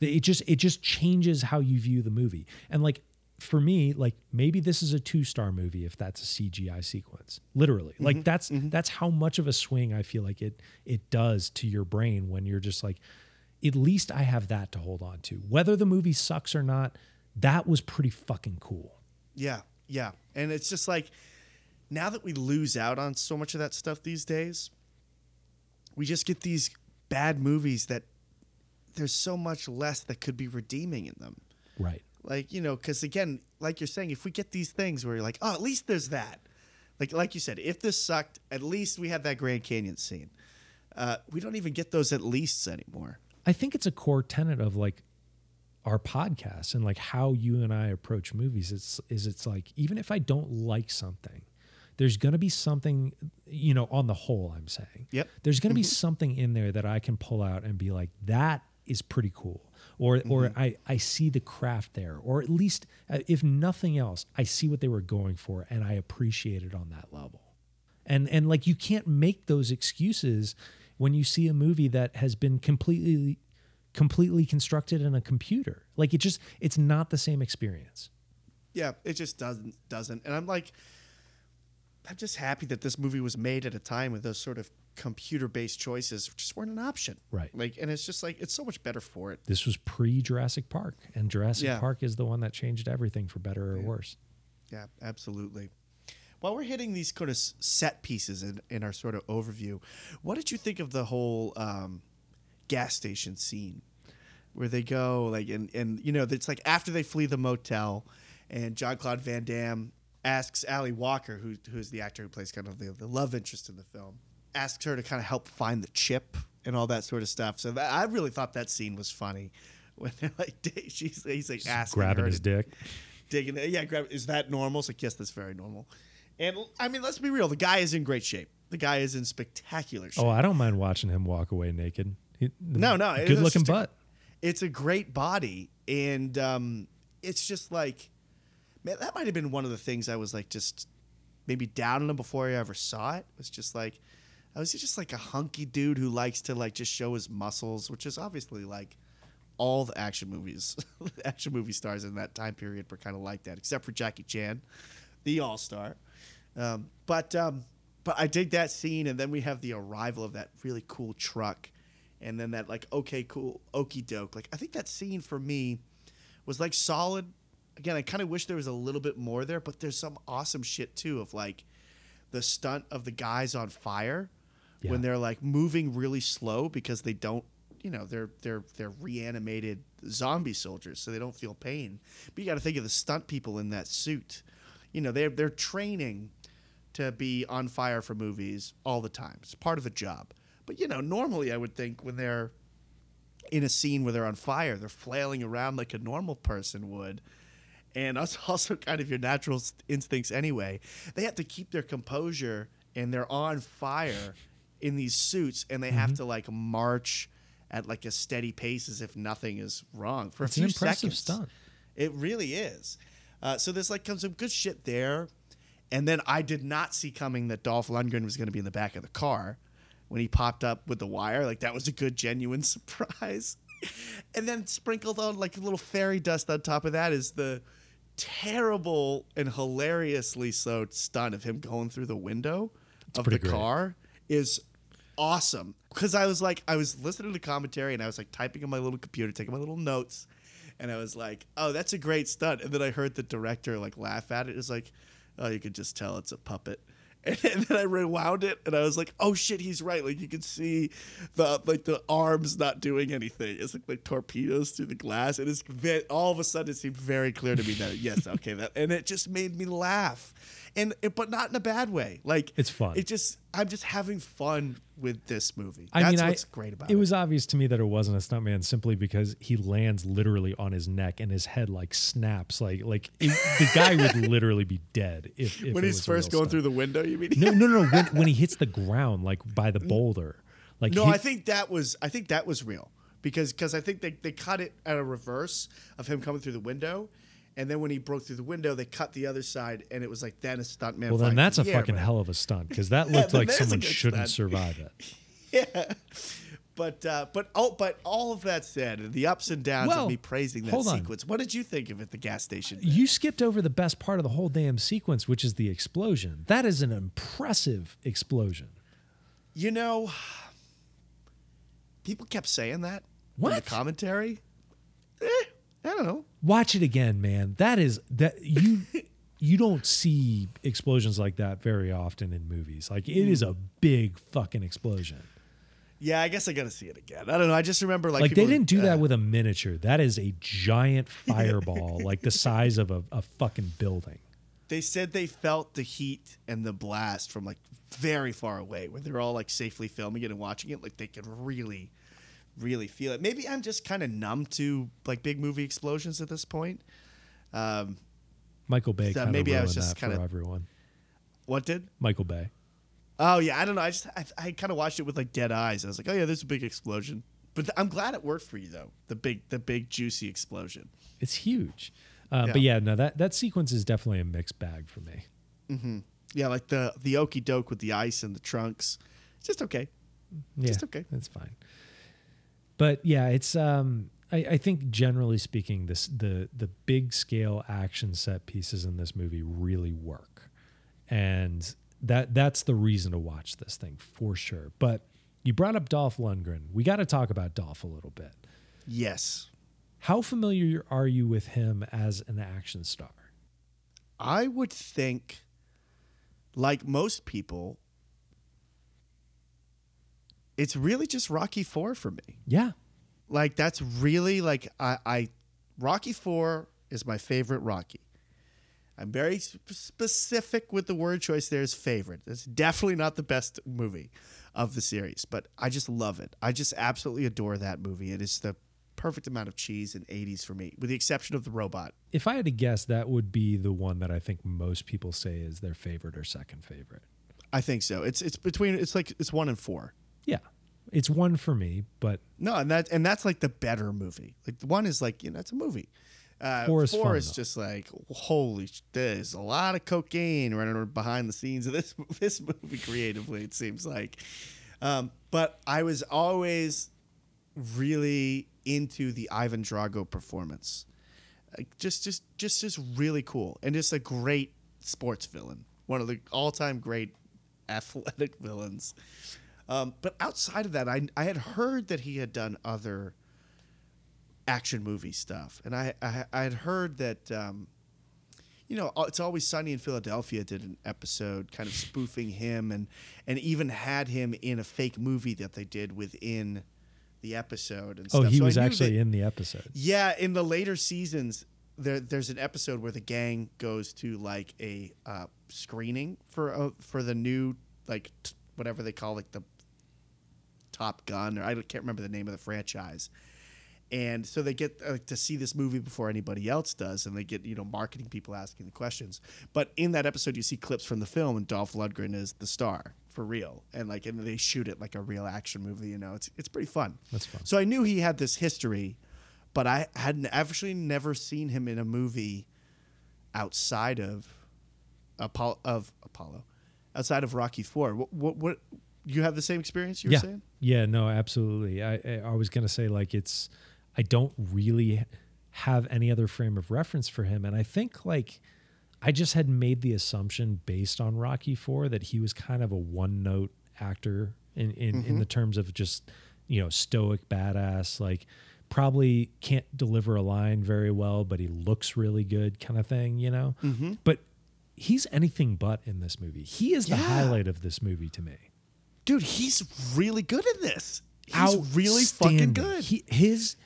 it just it just changes how you view the movie and like for me like maybe this is a two star movie if that's a cgi sequence literally like mm-hmm, that's mm-hmm. that's how much of a swing i feel like it it does to your brain when you're just like at least i have that to hold on to whether the movie sucks or not that was pretty fucking cool Yeah. Yeah. And it's just like now that we lose out on so much of that stuff these days, we just get these bad movies that there's so much less that could be redeeming in them. right Like, you know, because again, like you're saying, if we get these things where you're like, oh, at least there's that. Like, like you said, if this sucked, at least we had that Grand Canyon scene. Uh, we don't even get those at leasts anymore. I think it's a core tenet of like our podcast and like how you and I approach movies. It's is it's like even if I don't like something, there's going to be something, you know, on the whole, I'm saying. Yep. There's going to be something in there that I can pull out and be like, that is pretty cool. Or, or I, I see the craft there, or at least uh, if nothing else, I see what they were going for and I appreciate it on that level. And and like you can't make those excuses when you see a movie that has been completely completely constructed in a computer. Like it just it's not the same experience. Yeah, it just doesn't doesn't. And I'm like I'm just happy that this movie was made at a time with those sort of computer based choices just weren't an option. Right. Like and it's just like it's so much better for it. This was pre Jurassic Park, and Jurassic Yeah. Park is the one that changed everything for better or worse. Yeah, absolutely. While we're hitting these kind of set pieces in, in our sort of overview, what did you think of the whole um, gas station scene where they go like and and you know it's like after they flee the motel and Jean Claude Van Damme asks Ally Walker, who who's the actor who plays kind of the, the love interest in the film, asks her to kind of help find the chip and all that sort of stuff. So that, I really thought that scene was funny when they're like she's he's like asking Grabbing his dick. digging it. Yeah, grab. Is that normal? It's like yes, that's very normal. And I mean, let's be real. The guy is in great shape. The guy is in spectacular shape. Oh, I don't mind watching him walk away naked. He, No, no, good looking just a- butt. it's a great body, and um, it's just like, man, that might have been one of the things I was like just maybe down on him before I ever saw it. it. Was just like, I was just like a hunky dude who likes to like just show his muscles, which is obviously like all the action movies, action movie stars in that time period were kind of like that, except for Jackie Chan, the all star. Um, but um, but I dig that scene, and then we have the arrival of that really cool truck, and then that like okay cool okey doke. Like I think that scene for me was like solid. Again, I kind of wish there was a little bit more there, but there's some awesome shit too of like the stunt of the guys on fire Yeah. when they're like moving really slow because they don't you know they're they're they're reanimated zombie soldiers so they don't feel pain. But you got to think of the stunt people in that suit. You know they're they're training to be on fire for movies all the time. It's part of the job. But you know normally i would think when they're in a scene where they're on fire they're flailing around like a normal person would. And that's also kind of your natural instincts anyway. They have to keep their composure and they're on fire in these suits and they Mm-hmm. have to like march at like a steady pace as if nothing is wrong for It's a an few impressive seconds. stunt. It really is. Uh, so there's like some good shit there. And then I did not see coming that Dolph Lundgren was going to be in the back of the car when he popped up with the wire. Like that was a good, genuine surprise. and then sprinkled on like a little fairy dust on top of that is the terrible and hilariously so stunt of him going through the window of the great. car is awesome. Because I was like, I was listening to commentary and I was like typing on my little computer, taking my little notes, and I was like, oh, that's a great stunt. And then I heard the director like laugh at it. It's like, oh, you could just tell it's a puppet. And, then I rewound it, and I was like, "Oh shit, he's right!" Like you can see the like the arms not doing anything. It's like like torpedoes through the glass. And it's ve- all of a sudden it seemed very clear to me that yes, okay, that, and it just made me laugh, and but not in a bad way. Like It's fun. It just I'm just having fun with this movie. I That's mean, what's I, great about it it. was obvious to me that it wasn't a stuntman simply because he lands literally on his neck and his head like snaps. Like like it, the guy would literally be dead if, if when he's first going stunt. through the window. You mean? No, no, no. When, when he hits the ground, like by the boulder, like No, hit- I think that was I think that was real because because I think they, they cut it at a reverse of him coming through the window, and then when he broke through the window, they cut the other side, and it was like then a stuntman. Well, then that's a the fucking but- hell of a stunt because that looked then like someone shouldn't stunt. survive it. Yeah, but uh, but oh, but all of that said, the ups and downs Well, of me praising that on. sequence. What did you think of it? The gas station. You skipped over the best part of the whole damn sequence, which is the explosion. That is an impressive explosion. You know, people kept saying that. In the commentary? Eh, I don't know. Watch it again, man. That is that you you don't see explosions like that very often in movies. Like it is a big fucking explosion. Yeah, I guess I got to see it again. I don't know. I just remember like Like they didn't do uh, that with a miniature. That is a giant fireball, like the size of a, a fucking building. They said they felt the heat and the blast from like very far away, where they're all like safely filming it and watching it. Like they could really, really feel it. Maybe I'm just kind of numb to like big movie explosions at this point. Um, Michael Bay So maybe I was just kinda- everyone. what did? Michael Bay. Oh yeah, I don't know. I just I, I kind of watched it with like dead eyes. I was like, oh yeah, there's a big explosion. But th- I'm glad it worked for you though. The big the big juicy explosion. It's huge. Uh, Yeah. But yeah, no, that, that sequence is definitely a mixed bag for me. Yeah, like the the okey doke with the ice and the trunks. It's just okay. Yeah, Just okay. That's fine. But yeah, it's um I, I think generally speaking, this the the big scale action set pieces in this movie really work. And that that's the reason to watch this thing for sure. But you brought up Dolph Lundgren. We got to talk about Dolph a little bit. Yes. How familiar are you with him as an action star? I would think, like most people, it's really just Rocky Four for me. Yeah. Like that's really like I, I Rocky Four is my favorite Rocky. I'm very sp- specific with the word choice. There is favorite. It's definitely not the best movie of the series, but I just love it. I just absolutely adore that movie. It is the perfect amount of cheese and 80s for me, with the exception of the robot. If I had to guess, that would be the one that I think most people say is their favorite or second favorite. I think so. It's it's between it's like it's one and four. Yeah, it's one for me, but No, and that and that's like the better movie. Like the one is like you know it's a movie. Uh, Four is fun, is just like holy. There's a lot of cocaine running behind the scenes of this this movie creatively. It seems like, um, but I was always really into the Ivan Drago performance. Like just just just just really cool and just a great sports villain. One of the all time great athletic villains. Um, but outside of that, I I had heard that he had done other action movie stuff, and I I, I had heard that. Um, you know, it's always sunny in Philadelphia. Did an episode kind of spoofing him, and and even had him in a fake movie that they did within the episode. And oh, stuff. he So was actually that- in the episode. yeah, in the later seasons, there there's an episode where the gang goes to like a uh, screening for uh, for the new like t- whatever they call like the Top Gun or I can't remember the name of the franchise. And so they get uh, to see this movie before anybody else does, and they get you know marketing people asking the questions. But in that episode, you see clips from the film, and Dolph Lundgren is the star for real, and like and they shoot it like a real action movie. You know, it's it's pretty fun. That's fun. So I knew he had this history, but I had actually never seen him in a movie outside of Apollo of Apollo, outside of Rocky Four. What what, what you have the same experience you were yeah, saying? yeah, no, absolutely. I I, was gonna say like it's I don't really have any other frame of reference for him, and I think like I just had made the assumption based on Rocky Four that he was kind of a one note actor in in, in mm-hmm. the terms of just you know stoic badass like probably can't deliver a line very well but he looks really good kind of thing you know? Mm-hmm. But he's anything but in this movie. He is the highlight of this movie to me Dude, he's really good at this. He's really fucking good. He his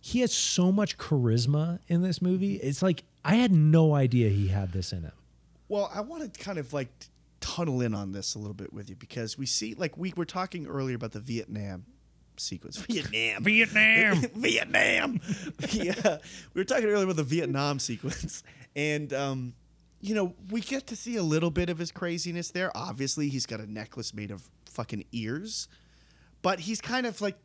he has so much charisma in this movie. It's like I had no idea he had this in him. Well, I want to kind of like tunnel in on this a little bit with you because we see, like, we were talking earlier about the Vietnam sequence. Vietnam. Vietnam. Vietnam. yeah. We were talking earlier about the Vietnam sequence. And, um, you know, we get to see a little bit of his craziness there. Obviously, he's got a necklace made of fucking ears, but he's kind of like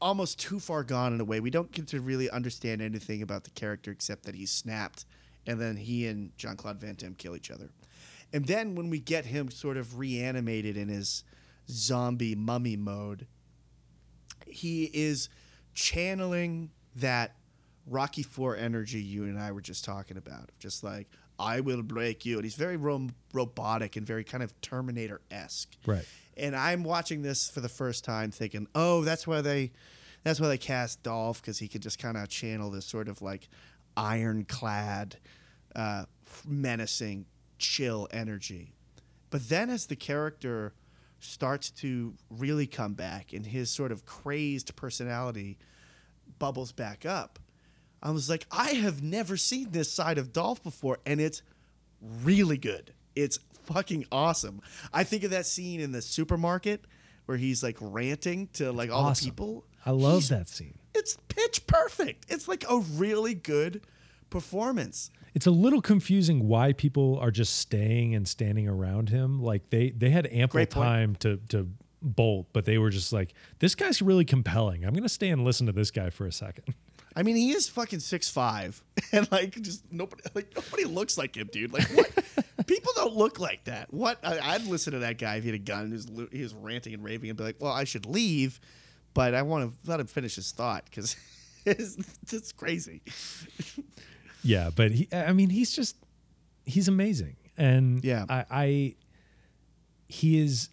almost too far gone in a way. We don't get to really understand anything about the character except that he's snapped, and then he and Jean Claude Van Damme kill each other. And then when we get him sort of reanimated in his zombie mummy mode, he is channeling that Rocky Four energy you and I were just talking about, just like I will break you. And he's very ro- robotic and very kind of Terminator esque. Right. And I'm watching this for the first time, thinking, oh, that's why they, that's why they cast Dolph because he could just kind of channel this sort of like ironclad, uh, menacing, chill energy. But then as the character starts to really come back and his sort of crazed personality bubbles back up, I was like, I have never seen this side of Dolph before, and it's really good. It's fucking awesome. I think of that scene in the supermarket where he's like ranting to like all Awesome. the people. I love He's- that scene. It's pitch perfect. It's like a really good performance. It's a little confusing why people are just staying and standing around him. Like they they had ample time to to bolt, but they were just like, this guy's really compelling. I'm gonna stay and listen to this guy for a second. I mean, he is fucking six five, and like just nobody, like nobody looks like him, dude. Like what? People don't look like that. What? I, I'd listen to that guy if he had a gun and he was, he was ranting and raving and be like, "Well, I should leave," but I want to let him finish his thought because it's, it's crazy. Yeah, but he, I mean, he's just he's amazing, and Yeah. I, I he is,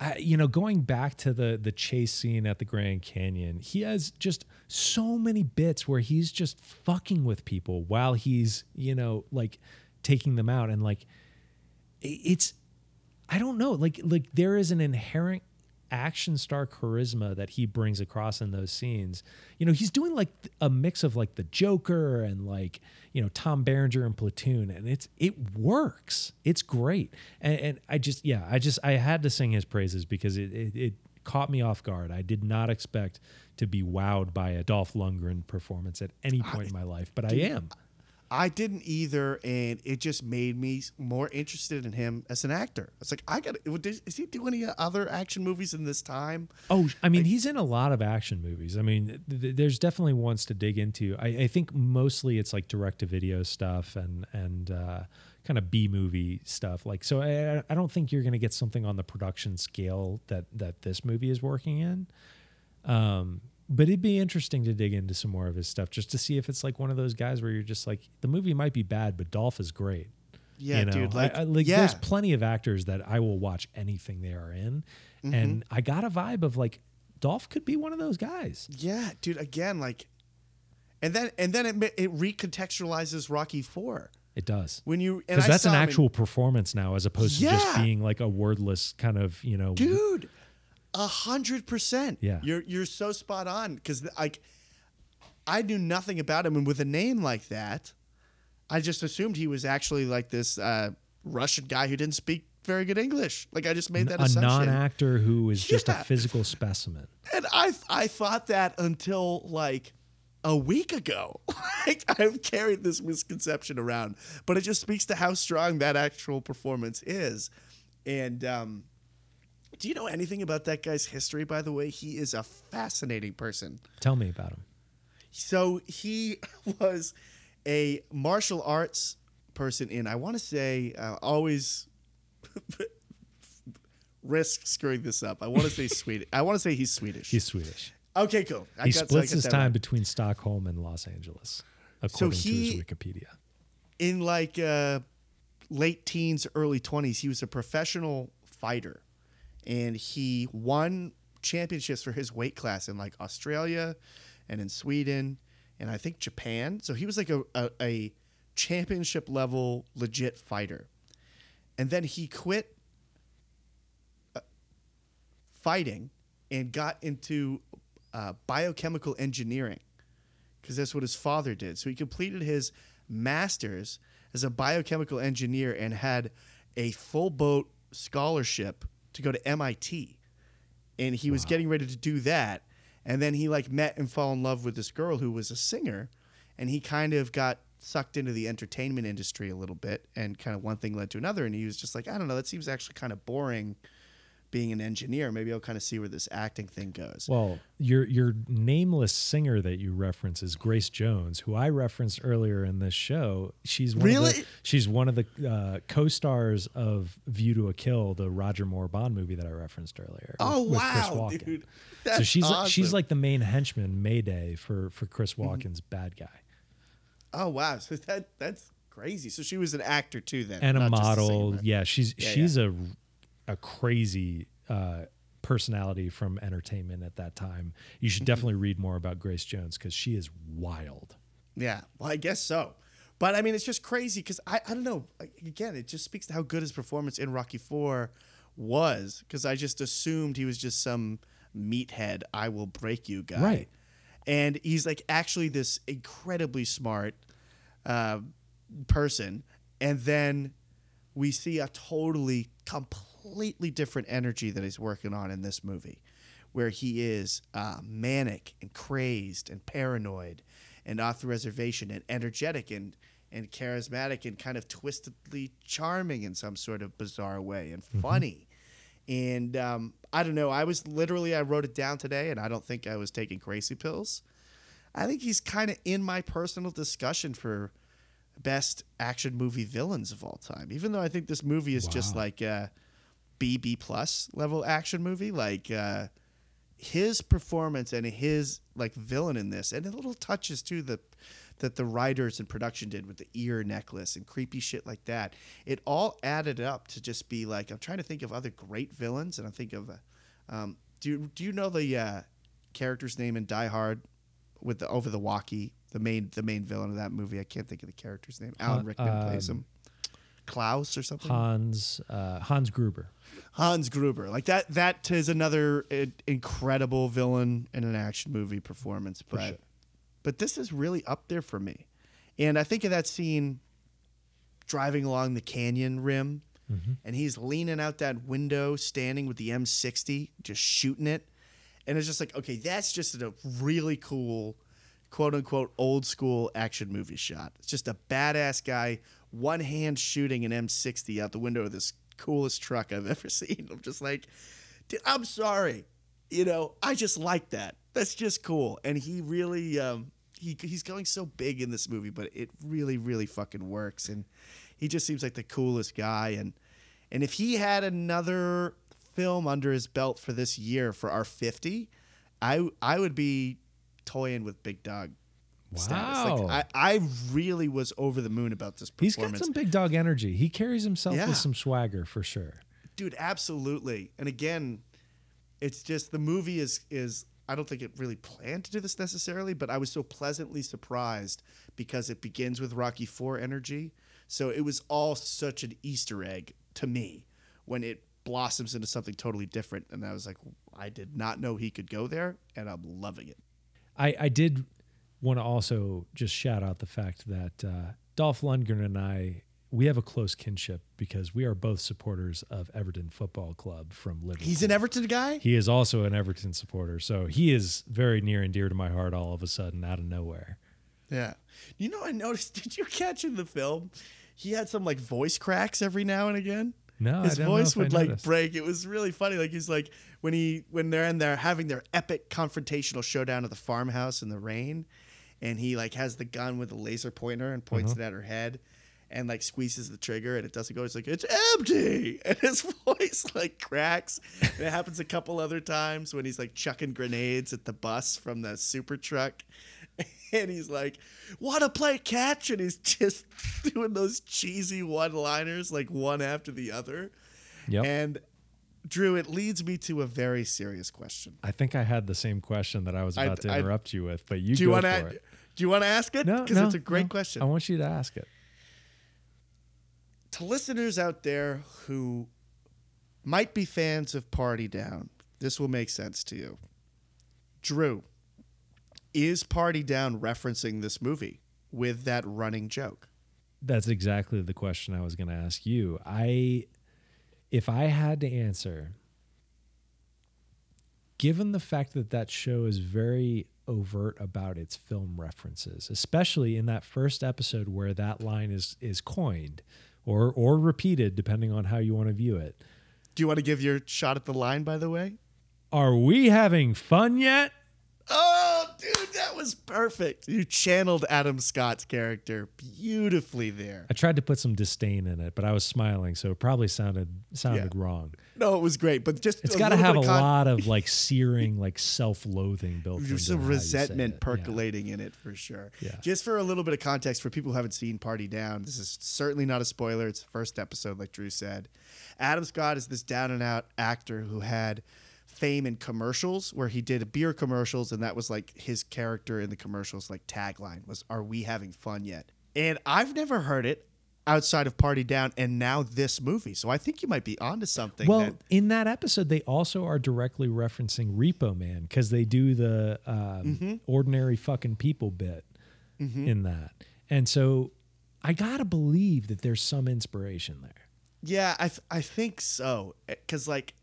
I, you know, going back to the the chase scene at the Grand Canyon, he has just so many bits where he's just fucking with people while he's, you know, like taking them out, and like it's, I don't know, like like there is an inherent action star charisma that he brings across in those scenes. You know, he's doing like a mix of like the Joker and like, you know, Tom Berenger and Platoon and it's it works. It's great. And, and I just yeah, I just I had to sing his praises because it it, it caught me off guard. I did not expect to be wowed by a Dolph Lundgren performance at any point in my life, but I am. I didn't either, and it just made me more interested in him as an actor. It's like I got. Is he doing any other action movies in this time? Oh, I mean, he's in a lot of action movies. I mean, th- there's definitely ones to dig into. I, I think mostly it's like direct to video stuff and and uh, kind of B movie stuff. Like, so I, I don't think you're going to get something on the production scale that that this movie is working in. Um, but it'd be interesting to dig into some more of his stuff just to see if it's like one of those guys where you're just like the movie might be bad, but Dolph is great. Yeah, you know? dude. Like, I- I- like yeah. there's plenty of actors that I will watch anything they are in, Mm-hmm. and I got a vibe of like Dolph could be one of those guys. Yeah, dude. Again, like, and then and then it it recontextualizes Rocky Four It does when you because that's an him in- actual performance now, as opposed to just being like a wordless kind of you know. dude. A hundred percent. Yeah. you're you're so spot on because like I knew nothing about him, and with a name like that, I just assumed he was actually like this uh, Russian guy who didn't speak very good English. Like I just made that assumption. a assumption. non-actor who is just a physical specimen. And I I thought that until like a week ago. like I've carried this misconception around, but it just speaks to how strong that actual performance is. And um, do you know anything about that guy's history? By the way, he is a fascinating person. Tell me about him. So he was a martial arts person in I want to say uh, always risk screwing this up. I want to say Swedish. I want to say he's Swedish. He's Swedish. okay, cool. I He got- so splits got his time right. between Stockholm and Los Angeles, according to he- his Wikipedia. in like uh, late teens, early 20s, he was a professional fighter. And he won championships for his weight class in like Australia and in Sweden and I think Japan. So he was like a, a, a championship level legit fighter. And then he quit uh, fighting and got into uh, biochemical engineering because that's what his father did. So he completed his master's as a biochemical engineer and had a full boat scholarship to go to MIT. And he was getting ready to do that. And then he like met and fell in love with this girl who was a singer. And he kind of got sucked into the entertainment industry a little bit. And kind of one thing led to another. And he was just like, I don't know, that seems actually kind of boring being an engineer. Maybe I'll kind of see where this acting thing goes. Well, your your nameless singer that you reference is Grace Jones, who I referenced earlier in this show. She's one Of Really? the, she's one of the uh, co-stars of View to a Kill, the Roger Moore Bond movie that I referenced earlier. with- Oh with Chris wow, Walken. dude! so That's she's like, she's awesome. like the main henchman, Mayday, for for Chris Mm-hmm. Walken's bad guy, Oh wow, so that that's crazy. So she was an actor too, then, and a model. singer. yeah, she's Yeah, she's a a crazy. Uh, personality from entertainment at that time you Mm-hmm. should definitely read more about grace jones because she is wild Yeah, well, I guess so. But I mean, it's just crazy because I, I don't know. Again, it just speaks to how good his performance in Rocky Four was. Because I just assumed he was just some meathead, I will break you guy. Right. And he's like actually this incredibly smart uh, person. And then we see a totally, completely different energy that he's working on in this movie, where he is uh, manic and crazed and paranoid and off the reservation and energetic and, and charismatic and kind of twistedly charming in some sort of bizarre way and funny. And um, I don't know. I was literally, I wrote it down today and I don't think I was taking crazy pills. I think he's kind of in my personal discussion for best action movie villains of all time. Even though I think this movie is just Wow. like BB plus level action movie, like uh, his performance and his like villain in this, and the little touches too that that the writers and production did with the ear necklace and creepy shit like that. It all added up to just be like I'm trying to think of other great villains, and I think of uh, um, do you, do you know the uh, character's name in Die Hard with the over the walkie, the main the main villain of that movie? I can't think of the character's name. Alan Uh, Rickman plays um, him. Klaus or something. hans uh, hans gruber Hans Gruber. Like that that is another uh, incredible villain in an action movie performance, but sure. but this is really up there for me. And I think of that scene driving along the canyon rim and he's leaning out that window, standing with the M60, just shooting it, and it's just like, okay, that's just a really cool, quote unquote, old school action movie shot. It's just a badass guy, one hand shooting an M60 out the window of this coolest truck I've ever seen. I'm just like, I'm sorry, you know, I just like that. That's just cool, and he really. Um, he, he's going so big in this movie, but it really, really fucking works. And he just seems like the coolest guy. And and if he had another film under his belt for this year for our 50, I I would be toying with Big Dog status. Wow. Like I, I really was over the moon about this He's performance. got some big dog energy. He carries himself Yeah. with some swagger for sure. dude absolutely and again it's just the movie is is i don't think it really planned to do this necessarily but i was so pleasantly surprised because it begins with rocky 4 energy so it was all such an easter egg to me when it blossoms into something totally different and i was like i did not know he could go there and i'm loving it I, I did want to also just shout out the fact that uh, Dolph Lundgren and I we have a close kinship because we are both supporters of Everton Football Club from Liverpool. he's an everton guy He is also an Everton supporter, so he is very near and dear to my heart. All of a sudden, out of nowhere. yeah you know i noticed did you catch in the film he had some like voice cracks every now and again No, his I don't voice would like noticed. break. It was really funny. Like he's like when he when they're in there having their epic confrontational showdown at the farmhouse in the rain, and he like has the gun with the laser pointer and points Uh-huh. it at her head, and like squeezes the trigger and it doesn't go. It's like it's empty, and his voice like cracks. And it happens a couple other times when he's like chucking grenades at the bus from the super truck. And he's like, "Want to play catch?" And he's just doing those cheesy one-liners, like one after the other. Yep. And Drew, it leads me to a very serious question. I think I had the same question that I was I- about to I- interrupt you with, but you Do you want to? Do you want to ask it? No, because no, it's a great no. question. I want you to ask it. to listeners out there who might be fans of Party Down, this will make sense to you. Drew, is Party Down referencing this movie with that running joke? That's exactly the question I was going to ask you. I, if I had to answer, given the fact that that show is very overt about its film references, especially in that first episode where that line is is coined or or repeated, depending on how you want to view it. Do you want to give your shot at the line, by the way? Are we having fun yet? Dude, that was perfect. You channeled Adam Scott's character beautifully there. I tried to put some disdain in it, but I was smiling, so it probably sounded sounded wrong. No, it was great, but just it's got to have a con- lot of like searing, like self-loathing built There's some how you say resentment percolating in it for sure. Yeah. Just for a little bit of context for people who haven't seen Party Down, this is certainly not a spoiler. It's the first episode, like Drew said. Adam Scott is this down and out actor who had fame in commercials where he did beer commercials and that was like his character in the commercials like tagline was are we having fun yet and i've never heard it outside of party down and now this movie so i think you might be onto something Well, that, in that episode, they also are directly referencing Repo Man because they do the um, Mm-hmm. ordinary fucking people bit in that, and so I gotta believe that there's some inspiration there. Yeah, I th- I think so. Cause like,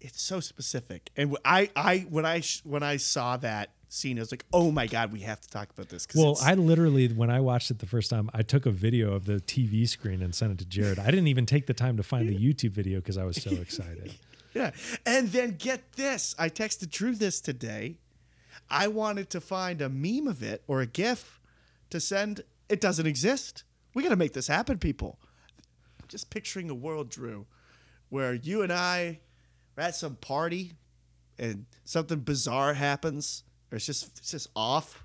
it's so specific, and I I when I when I saw that scene, I was like, oh my god, we have to talk about this. Well, I literally, when I watched it the first time, I took a video of the TV screen and sent it to Jared. I didn't even take the time to find the YouTube video because I was so excited. yeah, and then get this, I texted Drew this today. I wanted to find a meme of it or a GIF to send. It doesn't exist. We got to make this happen, people. I'm just picturing a world, Drew, where you and I are at some party and something bizarre happens, or it's just it's just off,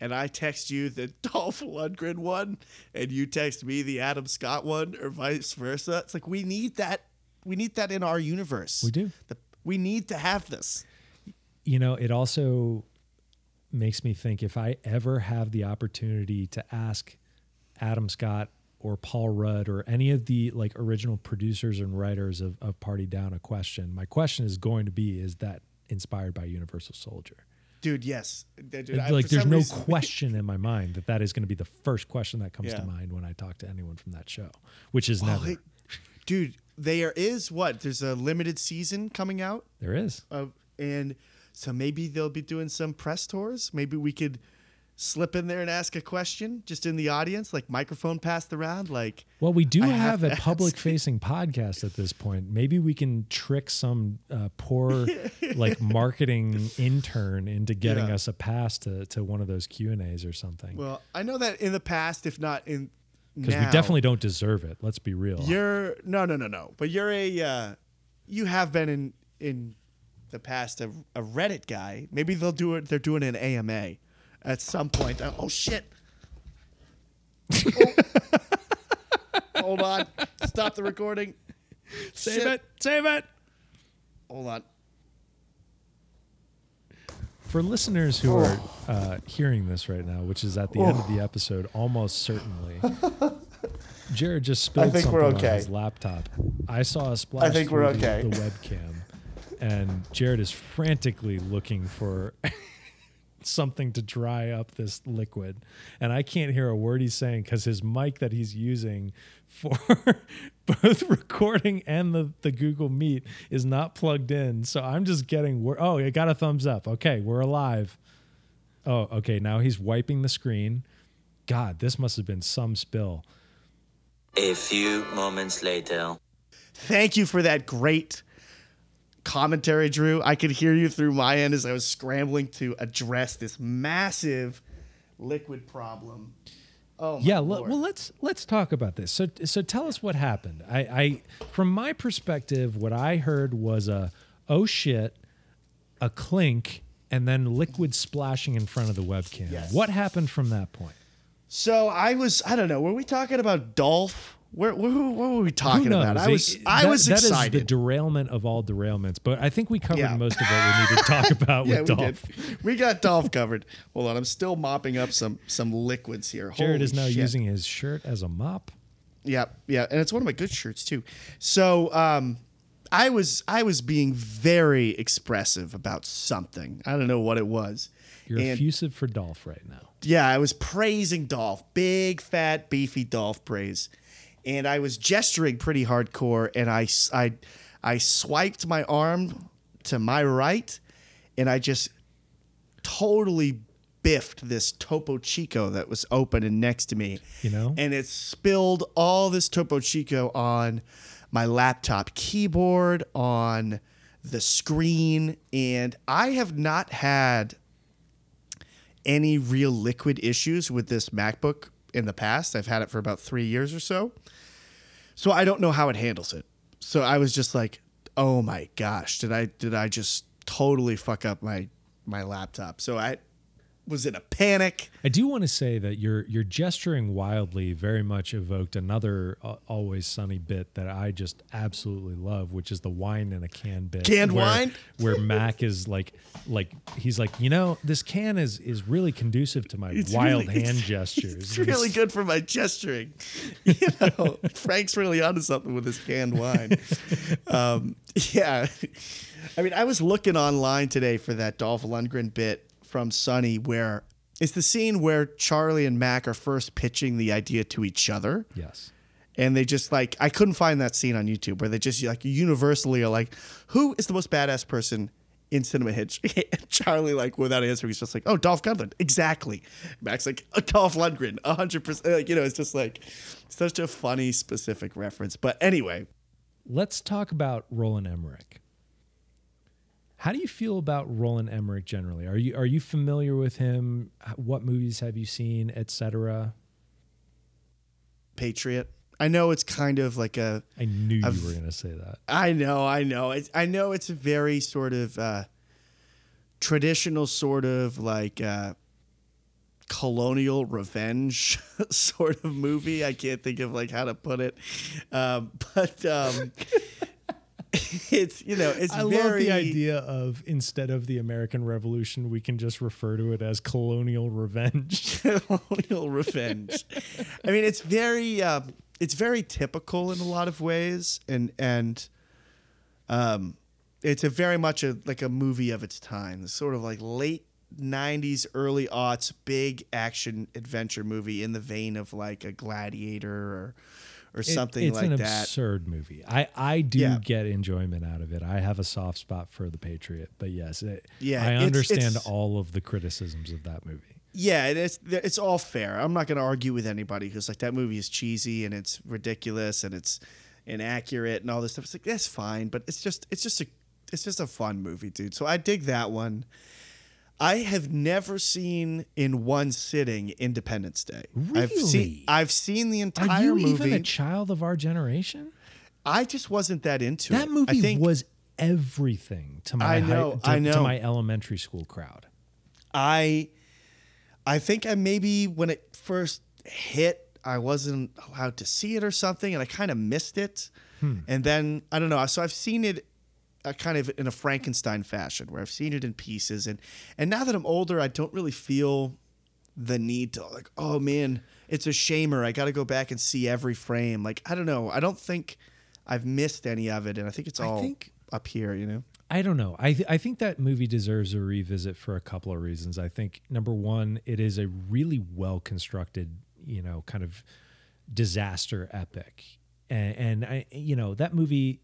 and I text you the Dolph Lundgren one, and you text me the Adam Scott one, or vice versa. It's like we need that. We need that in our universe. We do. The, we need to have this. you know, it also makes me think if I ever have the opportunity to ask Adam Scott or Paul Rudd or any of the like original producers and writers of, of Party Down a question, my question is going to be is that inspired by Universal Soldier? Dude, yes. Dude, I- like there's no reason- question in my mind that that is going to be the first question that comes Yeah. to mind when I talk to anyone from that show, which is Well, never. it- dude, there is what? There's a limited season coming out, There is. uh, and so maybe they'll be doing some press tours. Maybe we could slip in there and ask a question just in the audience, like microphone passed around, like. Well, we do have, have a public facing podcast at this point. Maybe we can trick some uh, poor like marketing intern into getting Yeah. us a pass to, to one of those Q and A's or something. Well, I know that in the past, if not in Because we definitely don't deserve it. Let's be real. You're no, no, no, no. But you're a uh, you have been in in the past a, a Reddit guy. Maybe they'll do it. They're doing an AMA at some point. Oh, oh, shit! Hold on. Stop the recording. Save Shit. it. Save it. Hold on. For listeners who are uh, hearing this right now, which is at the end of the episode, almost certainly, Jared just spilled think something we're on his laptop. I saw a splash I think through we're the- okay. the webcam, and Jared is frantically looking for something to dry up this liquid, and I can't hear a word he's saying because his mic that he's using for both recording and the, the Google Meet is not plugged in. So I'm just getting wor- oh, it got a thumbs up. Okay, we're alive. Oh, okay. Now he's wiping the screen. God, this must have been some spill. A few moments later. Thank you for that great commentary, Drew. I could hear you through my end as I was scrambling to address this massive liquid problem. Oh, my yeah l- well let's let's talk about this so so tell us what happened i i from my perspective what i heard was a oh shit a clink and then liquid splashing in front of the webcam Yes. what happened from that point So I was, I don't know, were we talking about Dolph? Where, where, what were we talking about? I was, I that- was that is the derailment of all derailments but i think we covered Yeah. most of what we need to talk about yeah, with we dolph did. We got Dolph covered. Hold on, I'm still mopping up some some liquids here. jared Holy is now shit. using his shirt as a mop Yeah, yeah, and it's one of my good shirts too. So, um, I was I was being very expressive about something. I don't know what it was. you're And- effusive for dolph right now yeah, I was praising Dolph, big, fat, beefy Dolph praise, and I was gesturing pretty hardcore, and I, I, I swiped my arm to my right, and I just totally biffed this Topo Chico that was open and next to me, You know? and it spilled all this Topo Chico on my laptop keyboard, on the screen, and I have not had any real liquid issues with this MacBook in the past. I've had it for about three years or so. So I don't know how it handles it. So I was just like, oh my gosh, did I did I just totally fuck up my my laptop? So I was in a panic. I do want to say that your your gesturing wildly very much evoked another uh, always sunny bit that I just absolutely love, which is the wine in a can bit. Canned where, wine? where Mac is like like he's like you know this can is is really conducive to my wild really- hand it's- gestures. It's really good for my gesturing. You know, Frank's really onto something with his canned wine. Um, yeah. I mean, I was looking online today for that Dolph Lundgren bit from Sunny where it's the scene where Charlie and Mac are first pitching the idea to each other. Yes. And they just like, I couldn't find that scene on YouTube where they just like universally are like, who is the most badass person in cinema hitch? Charlie, like, without answering, he's just like, oh, Dolph Lundgren. Exactly. Mac's, like, oh, Dolph Lundgren, 100%. Like, you know, it's just like such a funny, specific reference. But anyway, Let's talk about Roland Emmerich. How do you feel about Roland Emmerich generally? Are you are you familiar with him? What movies have you seen, etc.? Patriot. I know it's kind of like a, I knew you were going to say that. I know, I know. It's, I know it's a very sort of uh, traditional, sort of like uh, colonial revenge sort of movie. I can't think of like how to put it, um, but um, it's you know it's I very love the idea of instead of the American Revolution, we can just refer to it as colonial revenge. colonial revenge. I mean, it's very uh, it's very typical in a lot of ways, and and um, it's a very much a like a movie of its time. It's sort of like late '90s, early aughts, big action adventure movie in the vein of like a Gladiator or or It- something it's like an that. absurd movie. I I do Yeah. get enjoyment out of it. I have a soft spot for the Patriot, but yes, it, Yeah, I it's- understand it's- all of the criticisms of that movie. Yeah, and it's it's all fair. I'm not going to argue with anybody who's like that movie is cheesy and it's ridiculous and it's inaccurate and all this stuff. It's like that's fine, but it's just it's just a it's just a fun movie, dude. So I dig that one. I have never seen in one sitting Independence Day. I've Really? seen I've seen the entire movie. Are you movie. even a child of our generation? I just wasn't that into That it. movie I think was everything to my I high- know, to, I to my elementary school crowd. I I think I maybe when it first hit, I wasn't allowed to see it or something, and I kind of missed it. Hmm. And then I don't know. So I've seen it kind of in a Frankenstein fashion, where I've seen it in pieces, and and now that I'm older, I don't really feel the need to like, oh man, it's a shamer. I got to go back and see every frame. Like I don't know. I don't think I've missed any of it, and I think it's I all think- up here. You know. I don't know. I th- I think that movie deserves a revisit for a couple of reasons. I think number one, it is a really well constructed, you know, kind of disaster epic, and, and I, you know, that movie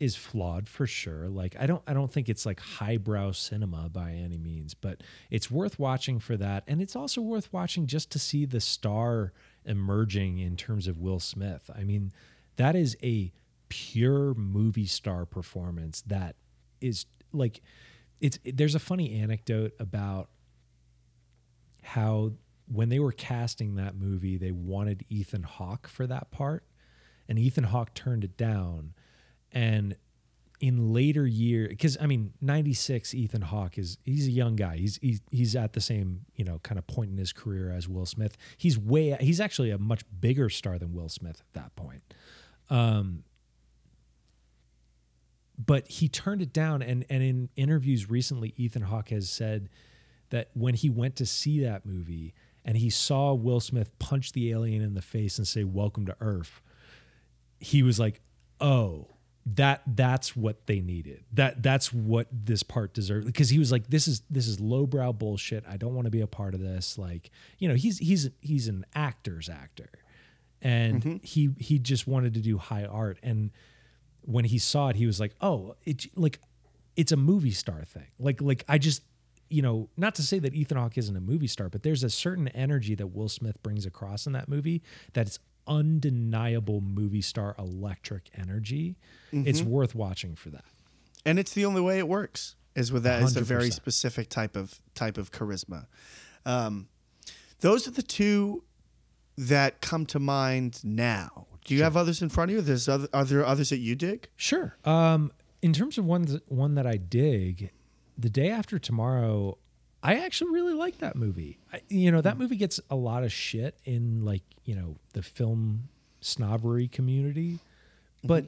is flawed for sure. Like I don't I don't think it's like highbrow cinema by any means, but it's worth watching for that, and it's also worth watching just to see the star emerging in terms of Will Smith. I mean, that is a pure movie star performance that is like it's there's a funny anecdote about how when they were casting that movie they wanted Ethan Hawke for that part and Ethan Hawke turned it down and in later year because I mean 96 Ethan Hawke is he's a young guy. He's, he's he's at the same you know kind of point in his career as Will Smith. He's way he's actually a much bigger star than Will Smith at that point. Um but he turned it down. And and in interviews recently Ethan Hawke has said that when he went to see that movie and he saw Will Smith punch the alien in the face and say welcome to earth he was like oh that that's what they needed. That that's what this part deserved. Because he was like this is this is lowbrow bullshit. I don't want to be a part of this. Like you know he's he's he's an actor's actor. And mm-hmm. he he just wanted to do high art. And when he saw it he was like oh it like it's a movie star thing. Like like i just you know not to say that ethan hawke isn't a movie star but there's a certain energy that will smith brings across in that movie that's undeniable movie star electric energy. It's worth watching for that. And it's the only way it works is with that it's a very specific type of type of charisma. Um, those are the two that come to mind now. Do you have others in front of you? There's other are there others that you dig? Sure. Um, in terms of ones one that I dig, the day after tomorrow, I actually really like that movie. I, you know, that movie gets a lot of shit in like you know the film snobbery community, but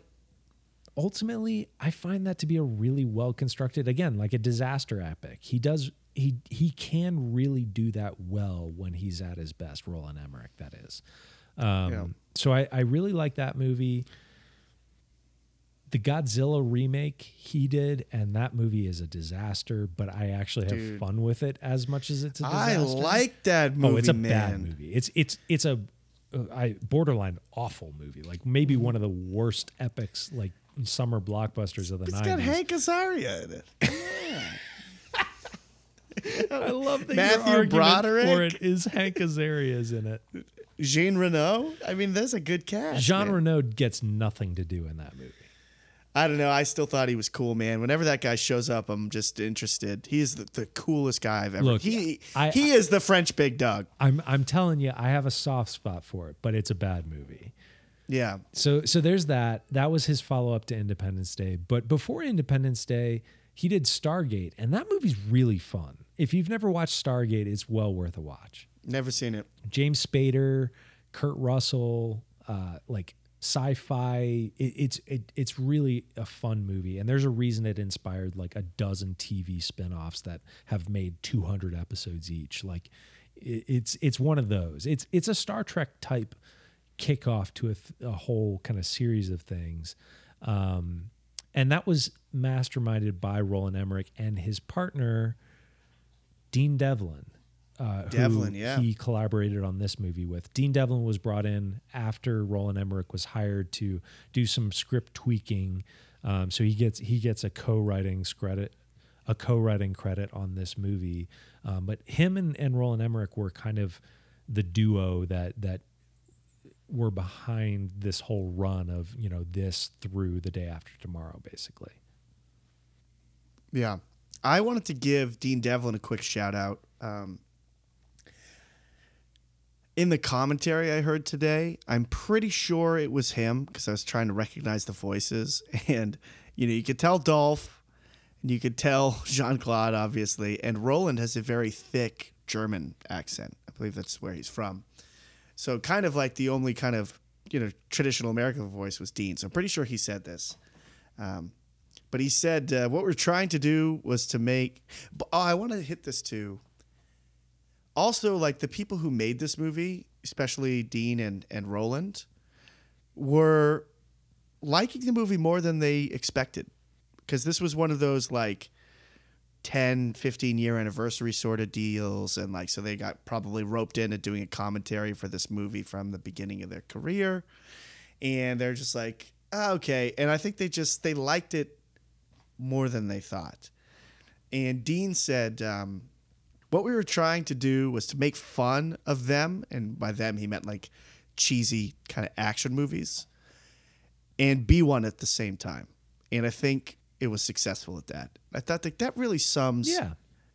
ultimately, I find that to be a really well constructed, again, like a disaster epic. He does he he can really do that well when he's at his best. Roland Emmerich, that is. Um, Yeah. So I, I really like that movie the Godzilla remake he did, and that movie is a disaster. But I actually have Dude. fun with it as much as it's a disaster. I like that movie Oh, it's a man bad movie. It's it's it's a uh, I borderline awful movie. Like maybe one of the worst epics, like summer blockbusters of the night. it's nineties. got hank azaria in it I love that Matthew your Broderick? for it is Hank Azaria's in it. jean reno i mean there's a good cast Jean man. Reno gets nothing to do in that movie. I don't know. I still thought he was cool, man. Whenever that guy shows up, I'm just interested. He is the, the coolest guy I've ever. Look, he I- he is the French big dog. I'm I'm telling you, I have a soft spot for it, but it's a bad movie. Yeah, So so there's that. That was his follow up to Independence Day. But before Independence Day, he did Stargate, and that movie's really fun. If you've never watched Stargate, it's well worth a watch. never seen it. James Spader, Kurt Russell, uh, like sci-fi. It, it's it, it's really a fun movie, and there's a reason it inspired like a dozen TV spin-offs that have made 200 episodes each. Like it, it's it's one of those. It's it's a Star Trek type kickoff to a, th- a whole kind of series of things. Um, and that was masterminded by Roland Emmerich and his partner, Dean Devlin. Uh, who Devlin, yeah. he collaborated on this movie with. Dean Devlin was brought in after Roland Emmerich was hired to do some script tweaking. Um, so he gets he gets a co-writing credit, a co-writing credit on this movie. Um, but him and, and Roland Emmerich were kind of the duo that that were behind this whole run of you know this through the day after tomorrow, basically. Yeah. I wanted to give Dean Devlin a quick shout out. Um, in the commentary I heard today, I'm pretty sure it was him because I was trying to recognize the voices. And, you know, you could tell Dolph and you could tell Jean Claude, obviously. And Roland has a very thick German accent. I believe that's where he's from. So, kind of like the only kind of, you know, traditional American voice was Dean. So, I'm pretty sure he said this. Um, but he said uh, what we're trying to do was to make. Oh, I want to hit this too. Also, like the people who made this movie, especially Dean and and Roland, were liking the movie more than they expected, because this was one of those like 10 15 year anniversary sort of deals and like so they got probably roped into doing a commentary for this movie from the beginning of their career. And they're just like "Ah, okay. And i think they just they liked it more than they thought. And dean said um, what we were trying to do was to make fun of them and by them he meant like cheesy kind of action movies and be one at the same time. And i think it was successful at that. I thought that that really sums Yeah.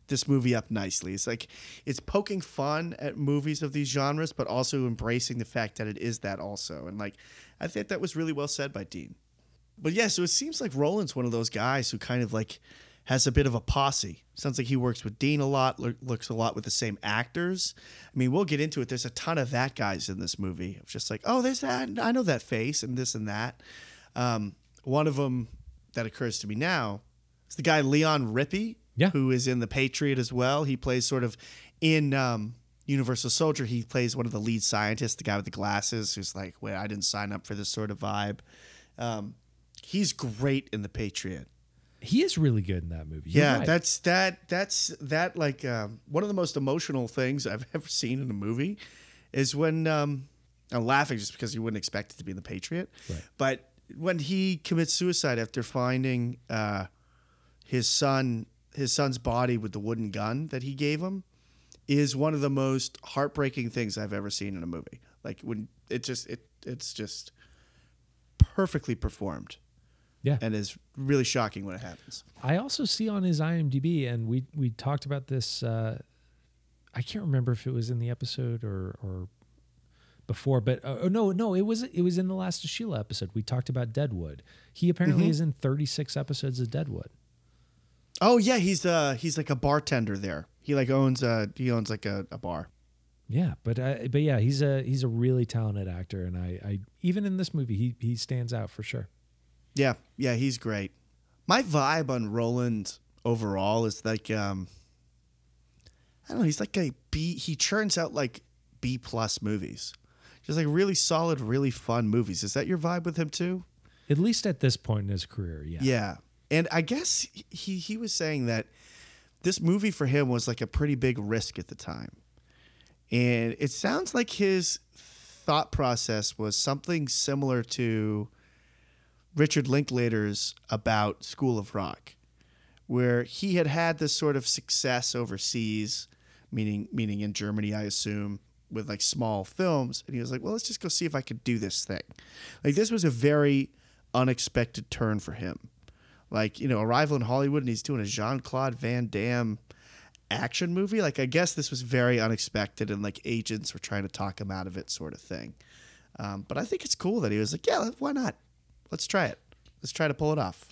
this movie up nicely. It's like it's poking fun at movies of these genres but also embracing the fact that it is that also. And like i think that was really well said by dean. But yeah, so it seems like Roland's one of those guys who kind of like has a bit of a posse. Sounds like he works with Dean a lot, lo- looks a lot with the same actors. I mean, we'll get into it. There's a ton of that guys in this movie. It's just like, oh, there's that. I know that face and this and that. Um, one of them that occurs to me now is the guy Leon Rippy, Yeah. who is in The Patriot as well. He plays sort of in um, Universal Soldier. He plays one of the lead scientists, the guy with the glasses, who's like, "Wait, I didn't sign up for this sort of vibe." Um, he's great in The Patriot. He is really good in that movie. You're Yeah, right. that's that. That's that. Like um, one of the most emotional things I've ever seen in a movie is when um, I'm laughing just because you wouldn't expect it to be in the Patriot, Right. but when he commits suicide after finding uh, his son, his son's body with the wooden gun that he gave him, is one of the most heartbreaking things I've ever seen in a movie. Like when it just it it's just perfectly performed yeah. and is really shocking when it happens. I also see on his IMDb, and we we talked about this. Uh, I can't remember if it was in the episode or or before, but uh, oh, no, no, it was it was in the last Sheila episode. We talked about Deadwood. He apparently is in 36 episodes of Deadwood. Oh yeah, he's uh he's like a bartender there. He like owns uh he owns like a, a bar. Yeah, but uh, but yeah, he's a he's a really talented actor, and I, I even in this movie he he stands out for sure. Yeah, yeah, he's great. My vibe on Roland overall is like um I don't know, he's like a B he churns out like B plus movies. Just like really solid, really fun movies. Is that your vibe with him too? At least at this point in his career, yeah. Yeah. And I guess he he was saying that this movie for him was like a pretty big risk at the time. And it sounds like his thought process was something similar to Richard Linklater's about School of Rock, where he had had this sort of success overseas, meaning meaning in Germany, I assume, with like small films, and he was like, "Well, let's just go see if I could do this thing." Like this was a very unexpected turn for him. Like you know, Arrival in Hollywood, and he's doing a Jean Claude Van Damme action movie. Like I guess this was very unexpected, and like agents were trying to talk him out of it, sort of thing. Um, but I think it's cool that he was like, "Yeah, why not? Let's try it. Let's try to pull it off."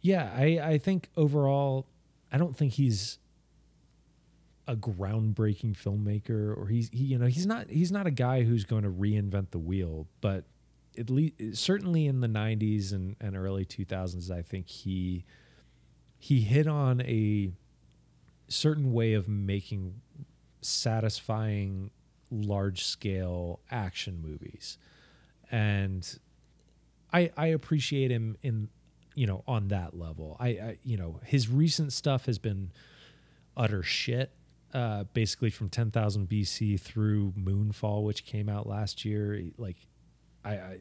Yeah, I, I think overall, I don't think he's a groundbreaking filmmaker, or he's he, you know he's not he's not a guy who's going to reinvent the wheel. But at least certainly in the '90s and, and early 2000s, I think he he hit on a certain way of making satisfying large scale action movies, and I I appreciate him in you know on that level. I, I you know his recent stuff has been utter shit. uh, basically from 10,000 BC through Moonfall, which came out last year. Like, I, I,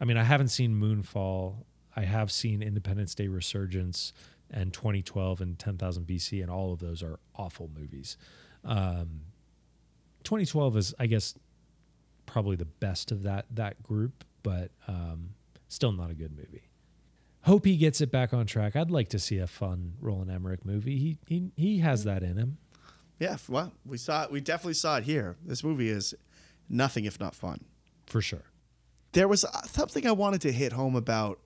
I mean, I haven't seen Moonfall. I have seen Independence Day Resurgence and 2012 and 10,000 BC, and all of those are awful movies. Um, 2012 is, I guess, probably the best of that that group, but um, still not a good movie. Hope he gets it back on track. I'd like to see a fun Roland Emmerich movie. He he he has that in him. Yeah, well, we saw it. We definitely saw it here. This movie is nothing if not fun. for sure. There was uh, something I wanted to hit home about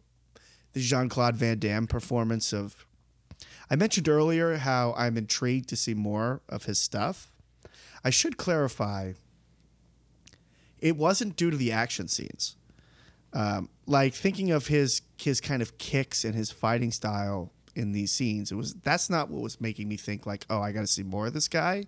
the Jean Claude Van Damme performance of. I mentioned earlier how I'm intrigued to see more of his stuff. I should clarify. It wasn't due to the action scenes. Um, like thinking of his his kind of kicks and his fighting style in these scenes, it was that's not what was making me think like, oh, I got to see more of this guy.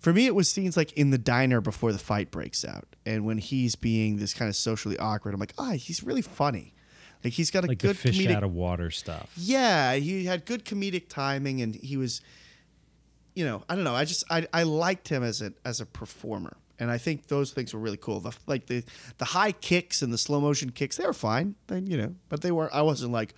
For me, it was scenes like in the diner before the fight breaks out, and when he's being this kind of socially awkward. I'm like, ah, he's really funny. Like he's got a Like good fish comedic out of water stuff. yeah, he had good comedic timing, and he was, you know, I don't know. I just I, I liked him as a as a performer, and I think those things were really cool. The, like the the high kicks and the slow motion kicks, they were fine, you know, but they were. I wasn't like,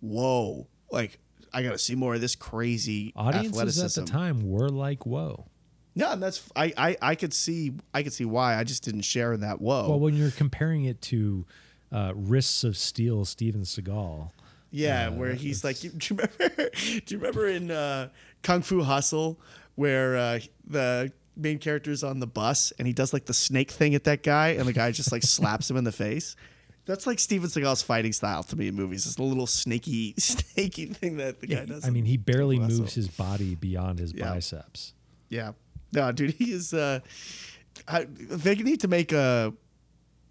whoa, like I got to see more of this crazy Audiences athleticism. at the time were like, "Whoa." Yeah, and that's I, I I could see I could see why. I just didn't share in that whoa. Well, when you're comparing it to uh, Wrists of Steel, Steven Seagal, Yeah, where he's like, do you remember? Do you remember in uh, Kung Fu Hustle where uh, the main character's on the bus and he does like the snake thing at that guy and the guy just like slaps him in the face? That's like Steven Seagal's fighting style to me in movies. It's a little snaky, snaky thing that the guy does. I mean, he barely Fu moves his body beyond his Yeah. biceps. Yeah, no, dude, he is. Uh, I, they need to make a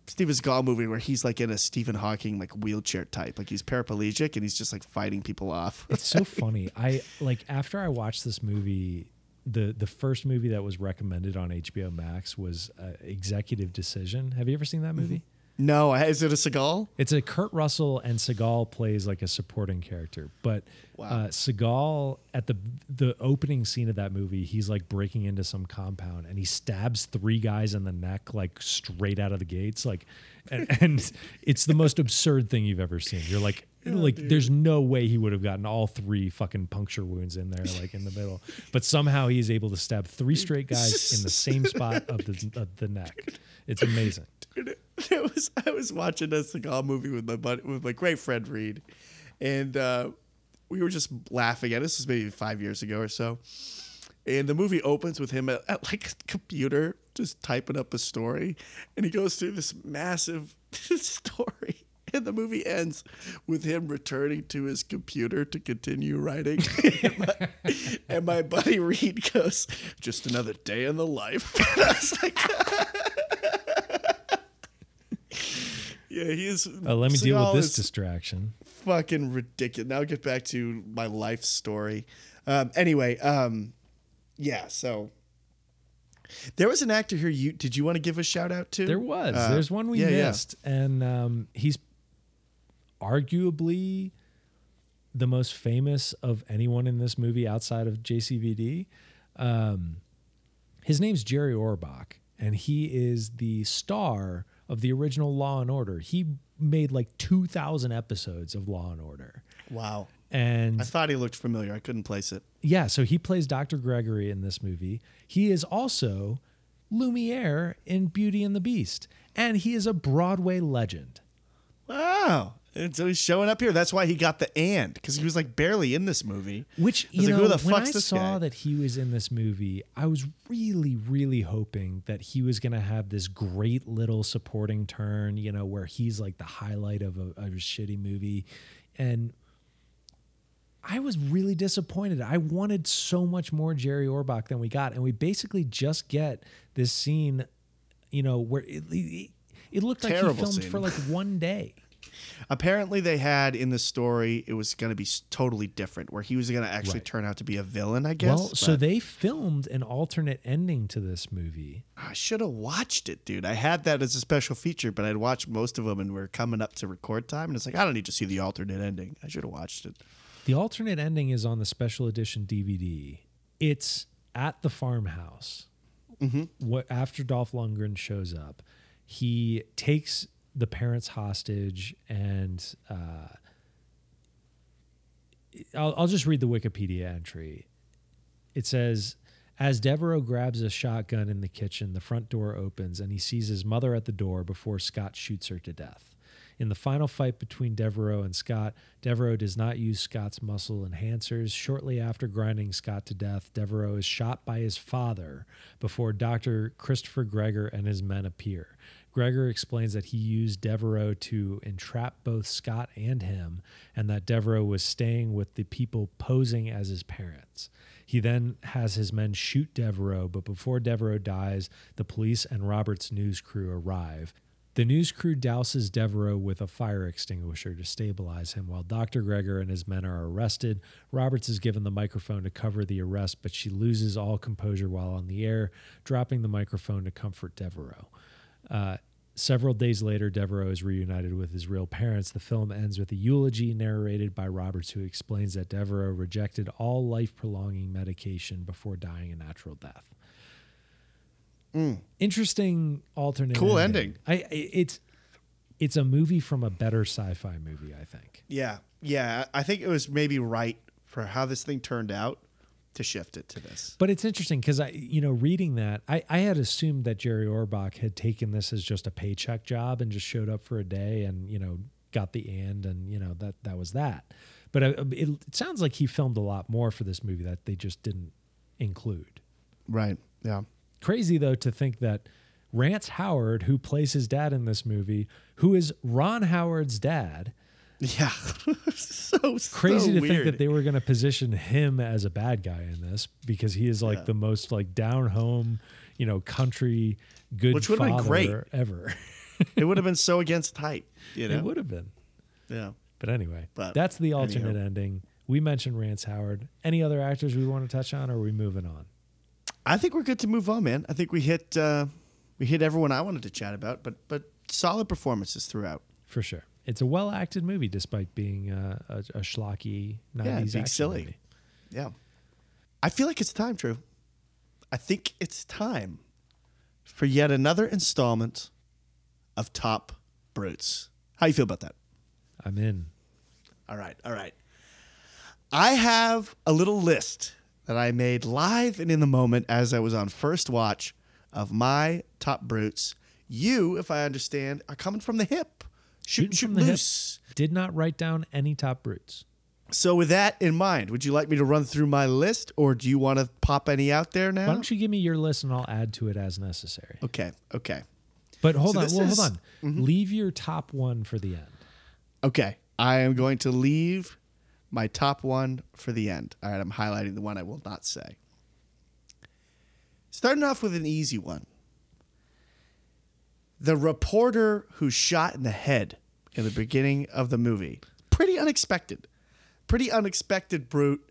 Steven Seagal movie where he's like in a Stephen Hawking like wheelchair type, like he's paraplegic and he's just like fighting people off. It's so funny. I like after I watched this movie, the the first movie that was recommended on HBO Max was uh, Executive Decision. Have you ever seen that movie? no, is it a Seagal? It's a Kurt Russell and Seagal plays like a supporting character, but Wow. uh, Seagal at the the opening scene of that movie, he's like breaking into some compound and he stabs three guys in the neck like straight out of the gates, like, and, and it's the most absurd thing you've ever seen. You're like. Like there's no way he would have gotten all three fucking puncture wounds in there like in the middle but somehow he's able to stab three straight guys in the same spot of the of the neck it's amazing it was I was watching a Seagal movie with my buddy, with my great friend Reed, and uh, we were just laughing at it. This was maybe five years ago or so. And the movie opens with him at, at like a computer just typing up a story, and he goes through this massive story. And the movie ends with him returning to his computer to continue writing. and, my, and my buddy Reed goes, "Just another day in the life." And I was like, "Yeah, he is." uh, let me deal with this distraction fucking ridiculous. Now get back to my life story. Um, anyway, um, yeah. So there was an actor here. You did you want to give a shout out to? There was. Uh, There's one we yeah, yeah. missed, and um, he's arguably the most famous of anyone in this movie outside of JCVD. Um, his name's Jerry Orbach, and he is the star of the original Law and Order. He made like 2,000 episodes of Law and Order, Wow. and I thought he looked familiar. I couldn't place it. yeah, so he plays Dr. Gregory in this movie. He is also Lumiere in Beauty and the Beast, and he is a Broadway legend. Wow. And so he's showing up here. That's why he got the and because he was like barely in this movie. Which you know, who the when I saw guy? that he was in this movie, I was really, really hoping that he was going to have this great little supporting turn. You know, where he's like the highlight of a, of a shitty movie, and I was really disappointed. I wanted so much more Jerry Orbach than we got, and we basically just get this scene. You know, where it, it, it looked like he filmed scene. for like one day. Apparently, they had in the story it was going to be totally different, where he was going to actually Right. turn out to be a villain. I guess. well, so they filmed an alternate ending to this movie. I should have watched it, dude. I had that as a special feature, but I'd watched most of them, and we're coming up to record time, and it's like I don't need to see the alternate ending. I should have watched it. The alternate ending is on the special edition DVD. It's at the farmhouse, Mm-hmm. what after Dolph Lundgren shows up, he takes the parents hostage and uh, I'll, I'll just read the Wikipedia entry. It says, as Deveraux grabs a shotgun in the kitchen, the front door opens and he sees his mother at the door before Scott shoots her to death. In the final fight between Deveraux and Scott, Deveraux does not use Scott's muscle enhancers. Shortly after grinding Scott to death, Deveraux is shot by his father before Dr. Christopher Gregor and his men appear. Gregor explains that he used Deveraux to entrap both Scott and him, and that Deveraux was staying with the people posing as his parents. He then has his men shoot Deveraux, but before Deveraux dies, the police and Robert's news crew arrive. The news crew douses Deveraux with a fire extinguisher to stabilize him while Dr. Gregor and his men are arrested. Roberts is given the microphone to cover the arrest, but she loses all composure while on the air, dropping the microphone to comfort Deveraux. Uh, several days later, Deveraux is reunited with his real parents. The film ends with a eulogy narrated by Roberts, who explains that Deveraux rejected all life prolonging medication before dying a natural death. Mm. Interesting alternate. Cool ending. I I- it's it's a movie from a better sci-fi movie, I think. Yeah, yeah. I think it was maybe right for how this thing turned out to shift it to this. But it's interesting because I, you know, reading that, I, I had assumed that Jerry Orbach had taken this as just a paycheck job and just showed up for a day and you know got the and and you know that that was that. But uh, it, it sounds like he filmed a lot more for this movie that they just didn't include. Right. Yeah. Crazy though to think that Rance Howard, who plays his dad in this movie, who is Ron Howard's dad, Yeah. so crazy so to weird. think that they were going to position him as a bad guy in this because he is like Yeah. the most like down home, you know, country good Which would've been father great. ever. it would have been so against type. You know. It would have been. Yeah. But anyway, But that's the anyhow. alternate ending. We mentioned Rance Howard. Any other actors we want to touch on, or are we moving on? I think we're good to move on, man. I think we hit uh, we hit everyone I wanted to chat about, but but solid performances throughout. For sure. It's a well acted movie despite being uh, a, a schlocky 90s Yeah, silly. movie. Yeah. I feel like it's time, True. I think it's time for yet another installment of Top Brutes. How you feel about that? I'm in. All right, all right. I have a little list that I made live and in the moment as I was on first watch of my top brutes. You, if I understand, are coming from the hip. Shoot, Shooting shoot from the hip. Did not write down any top brutes. So, with that in mind, would you like me to run through my list, or do you want to pop any out there now? Why don't you give me your list and I'll add to it as necessary? Okay, okay, But hold So on, well, is- hold on. Mm-hmm. Leave your top one for the end. okay. I am going to leave my top one for the end. All right, I'm highlighting the one I will not say. Starting off with an easy one. The reporter who shot in the head in the beginning of the movie. Pretty unexpected. Pretty unexpected brute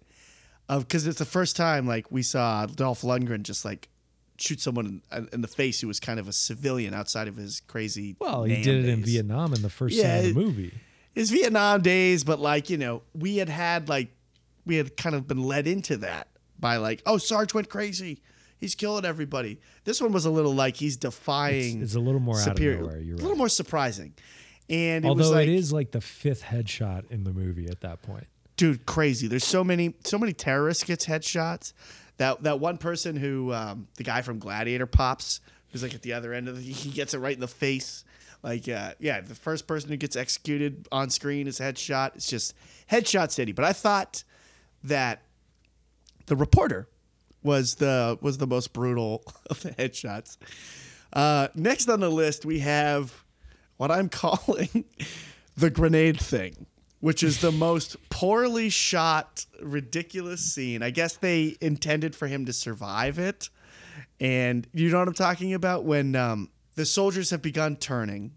of because it's the first time like we saw Dolph Lundgren just like shoot someone in, in the face who was kind of a civilian outside of his crazy. Well, he did it in Vietnam in the first Yeah, scene of the movie. his Vietnam days, but like, you know, we had had like, we had kind of been led into that by like, oh, Sarge went crazy. He's killing everybody. This one was a little like he's defying. It's- it's a little more out of superior, nowhere, you're right. a little more surprising. And it was Although like, it is like the fifth headshot in the movie at that point. dude, crazy. There's so many, so many terrorists gets headshots. That that one person who, um, the guy from Gladiator pops, who's like at the other end of the, he gets it right in the face. Like, uh, yeah, the first person who gets executed on screen is headshot. It's just headshot city. But I thought that the reporter was the was the most brutal of the headshots. Uh, next on the list, we have what I'm calling the grenade thing, which is the most poorly shot, ridiculous scene. I guess they intended for him to survive it. And you know what I'm talking about? When um, the soldiers have begun turning,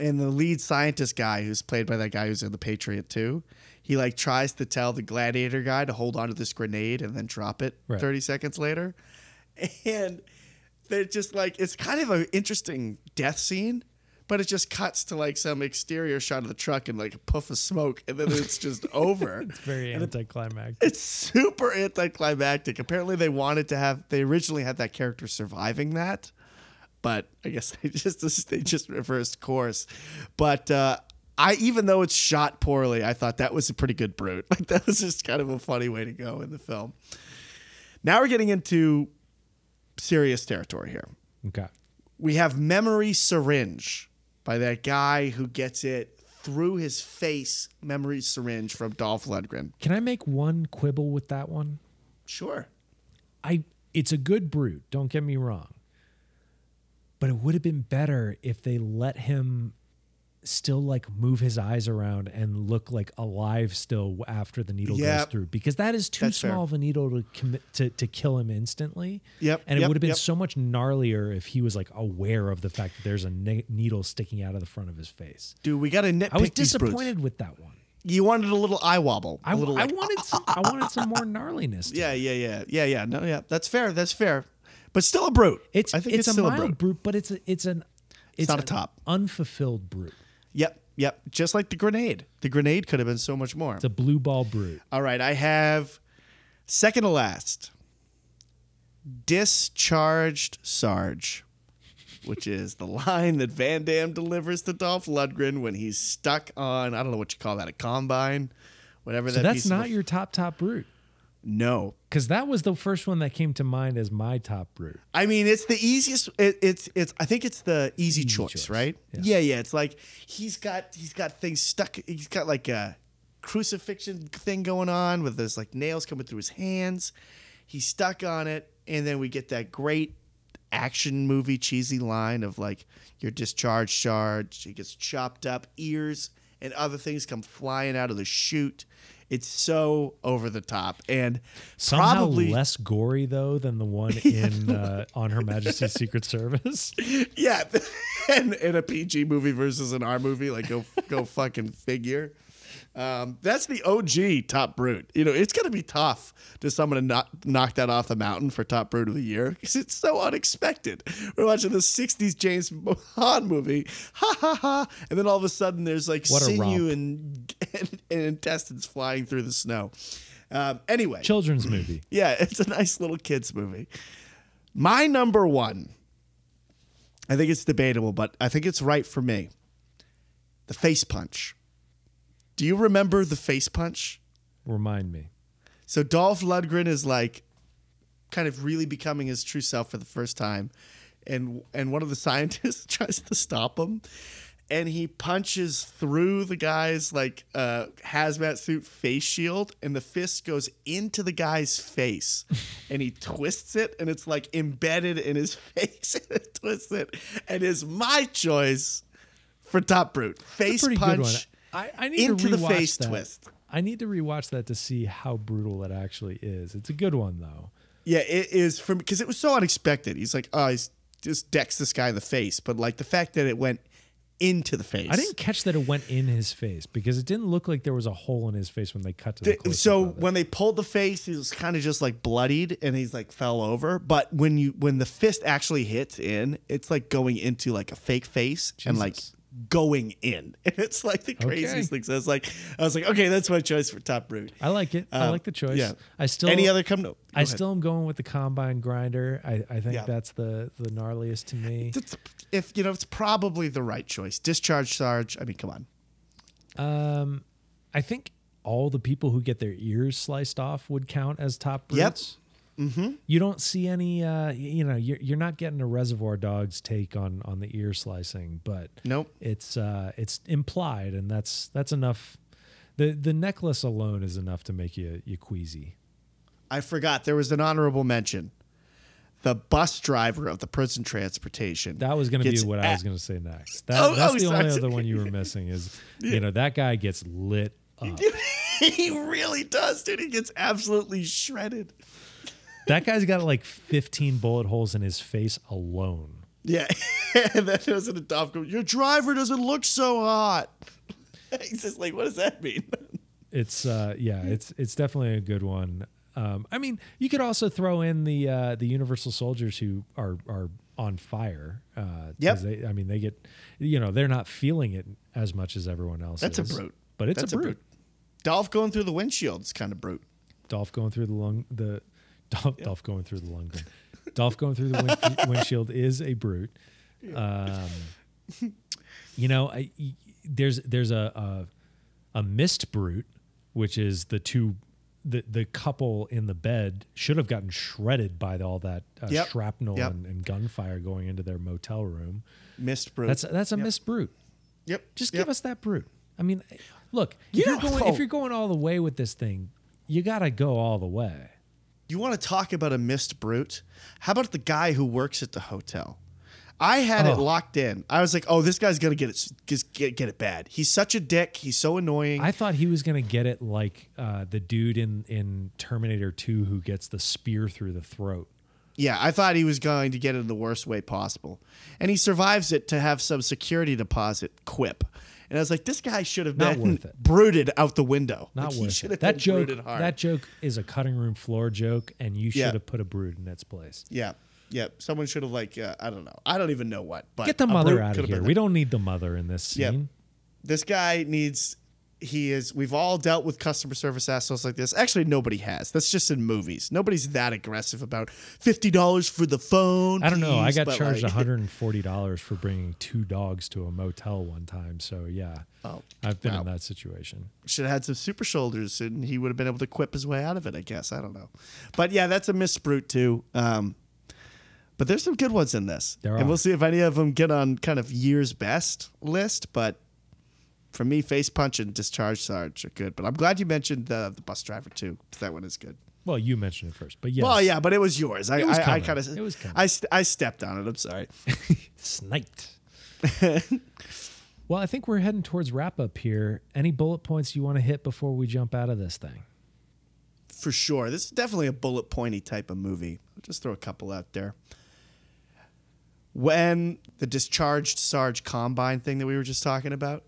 and the lead scientist guy, who's played by that guy who's in The Patriot too, he like tries to tell the gladiator guy to hold on to this grenade and then drop it Right. 30 seconds later. And they're just like, it's kind of an interesting death scene but it just cuts to like some exterior shot of the truck and like a puff of smoke, and then it's just over. It's very anticlimactic. It's super anticlimactic. Apparently, they wanted to have. They originally had that character surviving that, but I guess they just they just reversed course. But uh, I, even though it's shot poorly, I thought that was a pretty good brute. Like that was just kind of a funny way to go in the film. Now we're getting into serious territory here. Okay. We have Memory Syringe by that guy who gets it through his face. Memory Syringe from Dolph Lundgren. Can I make one quibble with that one? Sure. I it's a good brute, don't get me wrong. But it would have been better if they let him still like move his eyes around and look like alive still after the needle Yeah. goes through because that is too That's fair. small of a needle to commit to, to kill him instantly. Yep, And it yep, would have been yep. so much gnarlier if he was like aware of the fact that there's a ne- needle sticking out of the front of his face. Dude, we got to nitpick I was disappointed with that one. You wanted a little eye wobble. A I, little I like, wanted some, I wanted some more gnarliness. Yeah, yeah, yeah, yeah, yeah. No, yeah, that's fair. That's fair. But still a brute. It's I think it's, it's, a still mild a brute. brute, but it's a, it's an it's, not a top. unfulfilled brute. Yep, yep. Just like the grenade. The grenade could have been so much more. It's a blue ball brute. All right, I have second to last. Discharged Sarge, which is the line that Van Damme delivers to Dolph Lundgren when he's stuck on I don't know what you call that a combine, whatever So that. that's of not a- your top top brute. No. Because that was the first one that came to mind as my top brute. I mean, it's the easiest. It, it's it's. I think it's the easy, choice, choice, right? yeah. Yeah. yeah, It's like he's got he's got things stuck. He's got like a crucifixion thing going on with those like nails coming through his hands. He's stuck on it, and then we get that great action movie cheesy line of like you're discharged, charged. He gets chopped up, ears and other things come flying out of the chute. It's so over the top and Somehow probably less gory though than the one in uh, on Her Majesty's Secret Service. Yeah, and in a PG movie versus an R movie, like go go fucking figure. Um, that's the OG top brute. You know, it's gonna be tough to someone to knock, knock that off the mountain for top brute of the year because it's so unexpected. We're watching the '60s James Bond movie, ha ha ha, and then all of a sudden there's like What sinew and, and and intestines flying through the snow. Um, anyway, Children's movie. yeah, it's a nice little kids movie. My number one, I think it's debatable, but I think it's right for me. The face punch. Do you remember the face punch? Remind me. So Dolph Lundgren is like kind of really becoming his true self for the first time. And and one of the scientists tries to stop him. And he punches through the guy's like uh, hazmat suit face shield, and the fist goes into the guy's face, and he twists it, and it's like embedded in his face, and it twists it, and is my choice for top brute face punch good one. I, I need into to the face that. twist. I need to rewatch that to see how brutal it actually is. It's a good one though. Yeah, it is from because it was so unexpected. He's like, oh, he just decks this guy in the face, but like the fact that it went into the face. I didn't catch that it went in his face because it didn't look like there was a hole in his face when they cut to the Th- close-up so when they pulled the face, he was kind of just like bloodied and he's like fell over. But when you when the fist actually hits in, it's like going into like a fake face and like Jesus. Going in. And it's like the craziest thing. So I was like, I was like, okay, that's my choice for top brute. I like it. I Um, like the choice. yeah. I still Any other come? No, I ahead. still am going with the combine grinder. I, I think Yeah. that's the the gnarliest to me. It's, if you know, it's probably the right choice. Discharge Sarge. I mean, come on. Um, I think all the people who get their ears sliced off would count as top Yep. Mm-hmm. You don't see any. Uh, you know, you're you're not getting a Reservoir Dogs take on on the ear slicing, but Nope. it's uh it's implied, and that's that's enough. The the necklace alone is enough to make you you queasy. I forgot there was an honorable mention. The bus driver of the prison transportation. That was going to be what I was going to say next. That, Oh, that's oh, the only sorry. other one you were missing is you know that guy gets lit up. he really does, dude. He gets absolutely shredded. That guy's got like 15 bullet holes in his face alone. Yeah. there's an adopt Your driver doesn't look so hot. He's just like, what does that mean? It's uh yeah, it's it's definitely a good one. Um, I mean, you could also throw in the uh, the Universal soldiers who are are on fire. Uh, Yep. They, I mean, they get, you know, they're not feeling it as much as everyone else. That's a brute. But it's That's a brute. Dolph going through the windshield is kind of brute. Dolph going through the lung, the Dolph, Dolph going through the lung. Dolph going through the wind, windshield is a brute. Um, you know, I, there's there's a, a a missed brute, which is the two. The, the couple in the bed should have gotten shredded by all that uh, Yep. shrapnel Yep. and, and gunfire going into their motel room. Missed brute. That's that's a missed brute. yep. Just yep. give us that brute. I mean, look, if you're going if you're going all the way with this thing, you got to go all the way. You want to talk about a missed brute? How about the guy who works at the hotel? I had it Oh. locked in. I was like, "Oh, this guy's gonna get it, get, get it bad. He's such a dick. He's so annoying." I thought he was going to get it like uh, the dude in in Terminator 2 who gets the spear through the throat. yeah, I thought he was going to get it in the worst way possible, and he survives it to have some security deposit quip. And I was like, "This guy should have Not been brooded out the window. Not Like, he worth should it. have That joke brooded hard. that joke is a cutting room floor joke and you should Yeah. have put a brood in its place. yeah, yeah. Someone should have like, uh, I don't know. I don't even know what. But Get the mother out of here. We don't need the mother in this Yep. scene. this guy needs he is we've all dealt with customer service assholes like this actually nobody has that's just in movies nobody's that aggressive about $50 for the phone I don't know. I got charged like- $140 for bringing two dogs to a motel one time. So, yeah. Oh, I've been wow. in that situation. should have had some super shoulders and he would have been able to quip his way out of it i guess i don't know but yeah that's a missed brute too um, but there's some good ones in this There and are. we'll see if any of them get on kind of year's best list but for me face punch and discharge sarge are good but i'm glad you mentioned the, the bus driver too 'cause that one is good Well, you mentioned it first, but yes. Well, yeah, but it was yours. I, It was I, I kind of, It was coming. I, st- I stepped on it. I'm sorry. Sniped. well, I think we're heading towards wrap up here. Any bullet points you want to hit before we jump out of this thing? For sure. This is definitely a bullet pointy type of movie. I'll just throw a couple out there. When the discharged Sarge Combine thing that we were just talking about,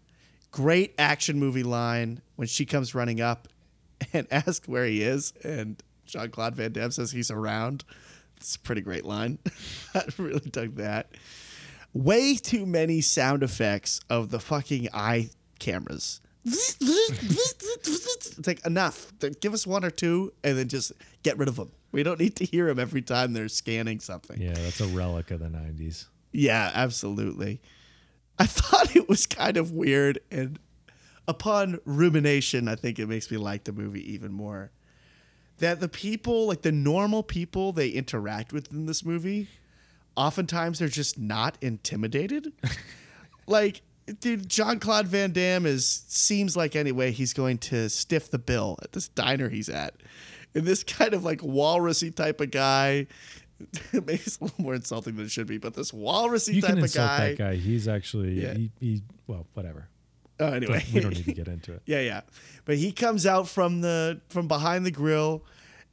great action movie line when she comes running up and asks where he is, and Jean Claude Van Damme says he's around. It's a pretty great line. I really dug that. Way too many sound effects of the fucking eye cameras. It's like enough. Give us one or two, and then just get rid of them. We don't need to hear them every time they're scanning something. Yeah, that's a relic of the 90s. Yeah, absolutely. I thought it was kind of weird, and upon rumination, I think it makes me like the movie even more. That the people, like the normal people they interact with in this movie, oftentimes they're just not intimidated. like, dude, Jean Claude Van Damme is seems like anyway he's going to stiff the bill at this diner he's at. And this kind of like walrusy type of guy, maybe it's a little more insulting than it should be, but this walrusy You type can of insult guy. that guy. He's actually, Yeah. he, he, well, whatever. Oh, anyway, We don't need to get into it. Yeah, yeah. But he comes out from the from behind the grill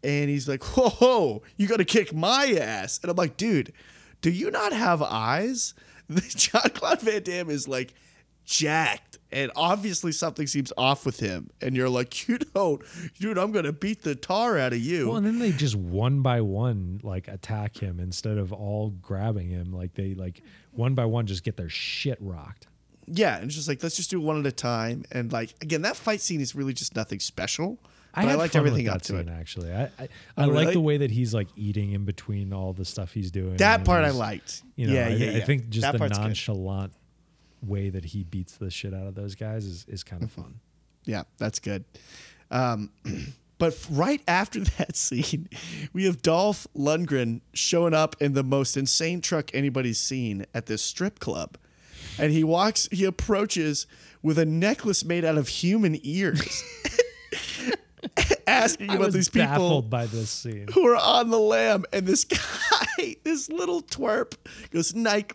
and he's like, Whoa, whoa, you gotta kick my ass. And I'm like, dude, do you not have eyes? Jean Claude Van Damme is like jacked. And obviously something seems off with him. And you're like, you don't, dude, I'm gonna beat the tar out of you. Well, and then they just one by one like attack him instead of all grabbing him. Like they like one by one just get their shit rocked. yeah, and it's just like, let's just do it one at a time. And like again, that fight scene is really just nothing special. But I, had liked everything up to scene, it. Actually, I I, I Oh, like really? the way that he's like eating in between all the stuff he's doing. That part I liked. You know, yeah, I, yeah, I yeah. think just That the nonchalant good. Way that he beats the shit out of those guys is is kind Mm-hmm. of fun. Yeah, that's good. Um, but right after that scene, we have Dolph Lundgren showing up in the most insane truck anybody's seen at this strip club. And he walks, he approaches with a necklace made out of human ears, asking about these people baffled by this scene. who are on the lam. And this guy, this little twerp, goes, "Nice,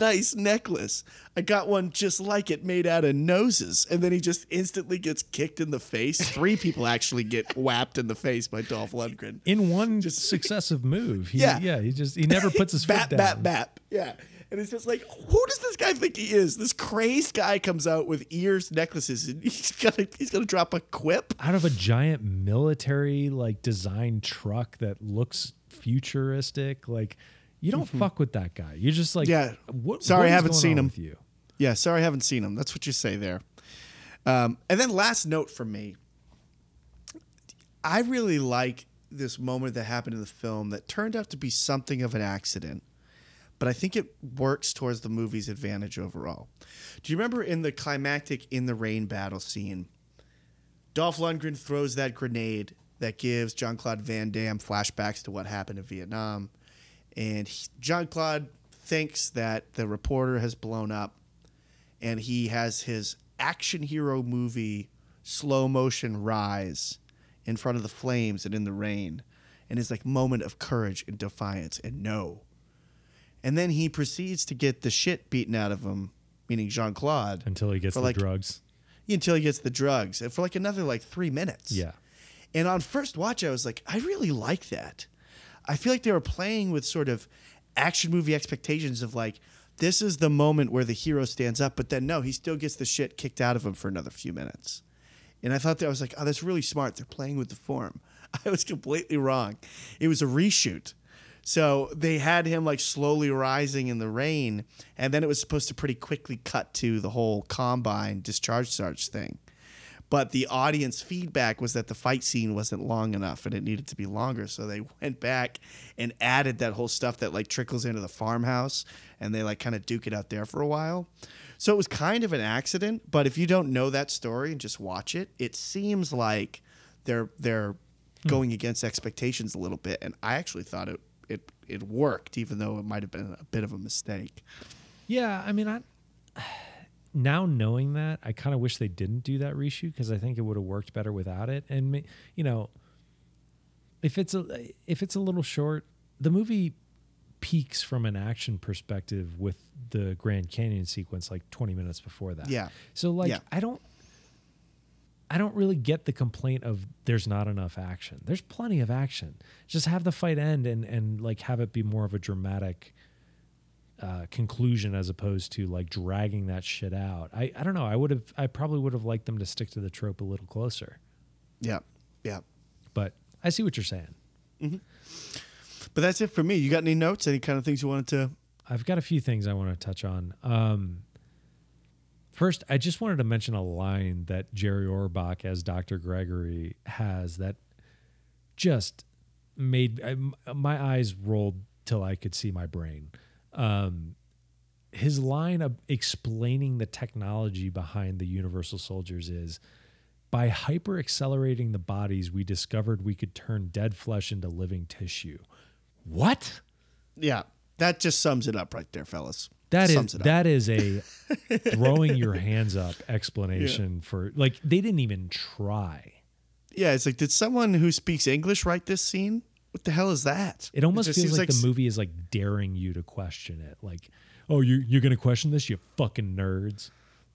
nice necklace. I got one just like it, made out of noses." And then he just instantly gets kicked in the face. Three people actually get whapped in the face by Dolph Lundgren. In one successive move, he, Yeah. yeah, he just he never puts his foot Bap, down. bap, bap. Yeah. And it's just like, who does this guy think he is? This crazed guy comes out with ears, necklaces, and he's gonna he's gonna drop a quip. out of a giant military like design truck that looks futuristic like You don't fuck with that guy. You're just like, Yeah. What, Sorry, what I haven't seen him. You? Yeah, sorry, I haven't seen him. That's what you say there. Um, and then last note from me. I really like this moment that happened in the film that turned out to be something of an accident, but I think it works towards the movie's advantage overall. Do you remember in the climactic in the rain battle scene? Dolph Lundgren throws that grenade that gives Jean Claude Van Damme flashbacks to what happened in Vietnam. And Jean Claude thinks that the reporter has blown up and he has his action hero movie slow motion rise in front of the flames and in the rain and his like moment of courage and defiance and no. And then he proceeds to get the shit beaten out of him, meaning Jean Claude, Until he gets the like- drugs. until he gets the drugs and for like another like three minutes. Yeah. And on first watch, I was like, I really like that. I feel like they were playing with sort of action movie expectations of like, this is the moment where the hero stands up, but then no, he still gets the shit kicked out of him for another few minutes. And I thought that I was like, oh, that's really smart. They're playing with the form. I was completely wrong. It was a reshoot. So they had him like slowly rising in the rain, and then it was supposed to pretty quickly cut to the whole combine discharge charge thing. But the audience feedback was that the fight scene wasn't long enough and it needed to be longer. So they went back and added that whole stuff that like trickles into the farmhouse and they like kind of duke it out there for a while. So it was kind of an accident, but if you don't know that story and just watch it, it seems like they're they're hmm. going against expectations a little bit. And I actually thought it it it worked, even though it might have been a bit of a mistake. Yeah, I mean, I now knowing that, I kind of wish they didn't do that reshoot because I think it would have worked better without it. And you know, if it's a if it's a little short, the movie peaks from an action perspective with the Grand Canyon sequence like 20 minutes before that. Yeah. So like Yeah. I don't I don't really get the complaint of there's not enough action. There's plenty of action. Just have the fight end and and like have it be more of a dramatic uh, conclusion as opposed to like dragging that shit out. I, I don't know. I would have I probably would have liked them to stick to the trope a little closer. Yeah. Yeah. But I see what you're saying. But that's it for me. You got any notes? Any kind of things you wanted to I've got a few things I want to touch on. Um, first, I just wanted to mention a line that Jerry Orbach as Dr. Gregory has that just made I, my eyes rolled till I could see my brain. Um, his line of explaining the technology behind the Universal Soldiers is by hyper accelerating the bodies, we discovered we could turn dead flesh into living tissue. What? Yeah. That just sums it up right there, fellas. That is it that is a throwing your hands up explanation for like they didn't even try. Yeah, it's like, did someone who speaks English write this scene? What the hell is that? It almost just feels seems like, the movie is like daring you to question it. Like, oh, you you're gonna question this, you fucking nerds.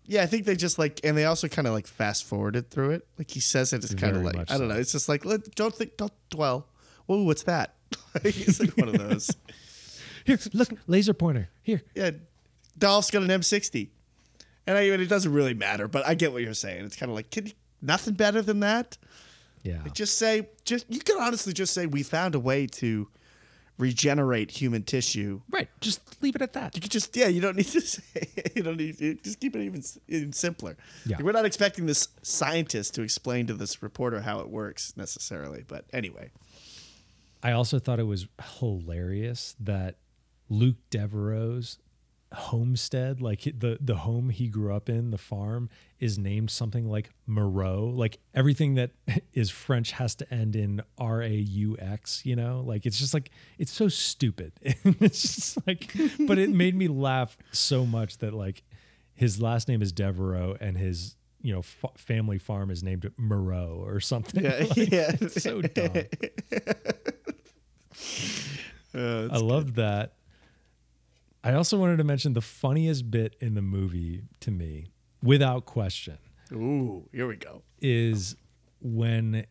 Yeah, I think they just like, and they also kind of like fast forwarded through it. Like he says it, it's kind of like I don't so. know. It's just like let, don't think, don't dwell. Whoa, what's that? it's like one of those. Here, look, laser pointer. Here. Yeah, Dolph's got an M60, and I mean it doesn't really matter, but I get what you're saying. It's kind of like, can nothing better than that? Yeah. Just say, just you could honestly just say we found a way to regenerate human tissue. Right. Just leave it at that. You could just yeah, you don't need to say you don't need to just keep it even, even simpler. Yeah. Like, we're not expecting this scientist to explain to this reporter how it works necessarily, but anyway. I also thought it was hilarious that Luke Deveraux's homestead, like the the home he grew up in, the farm, is named something like Moreau. Like everything that is French has to end in R A U X. You know, like it's just like it's so stupid. it's just like, but it made me laugh so much that like his last name is Deveraux and his you know f- family farm is named Moreau or something. Yeah, Like, yeah. it's so dumb. Uh, I loved that. I also wanted to mention the funniest bit in the movie to me, without question, ooh, here we go. is when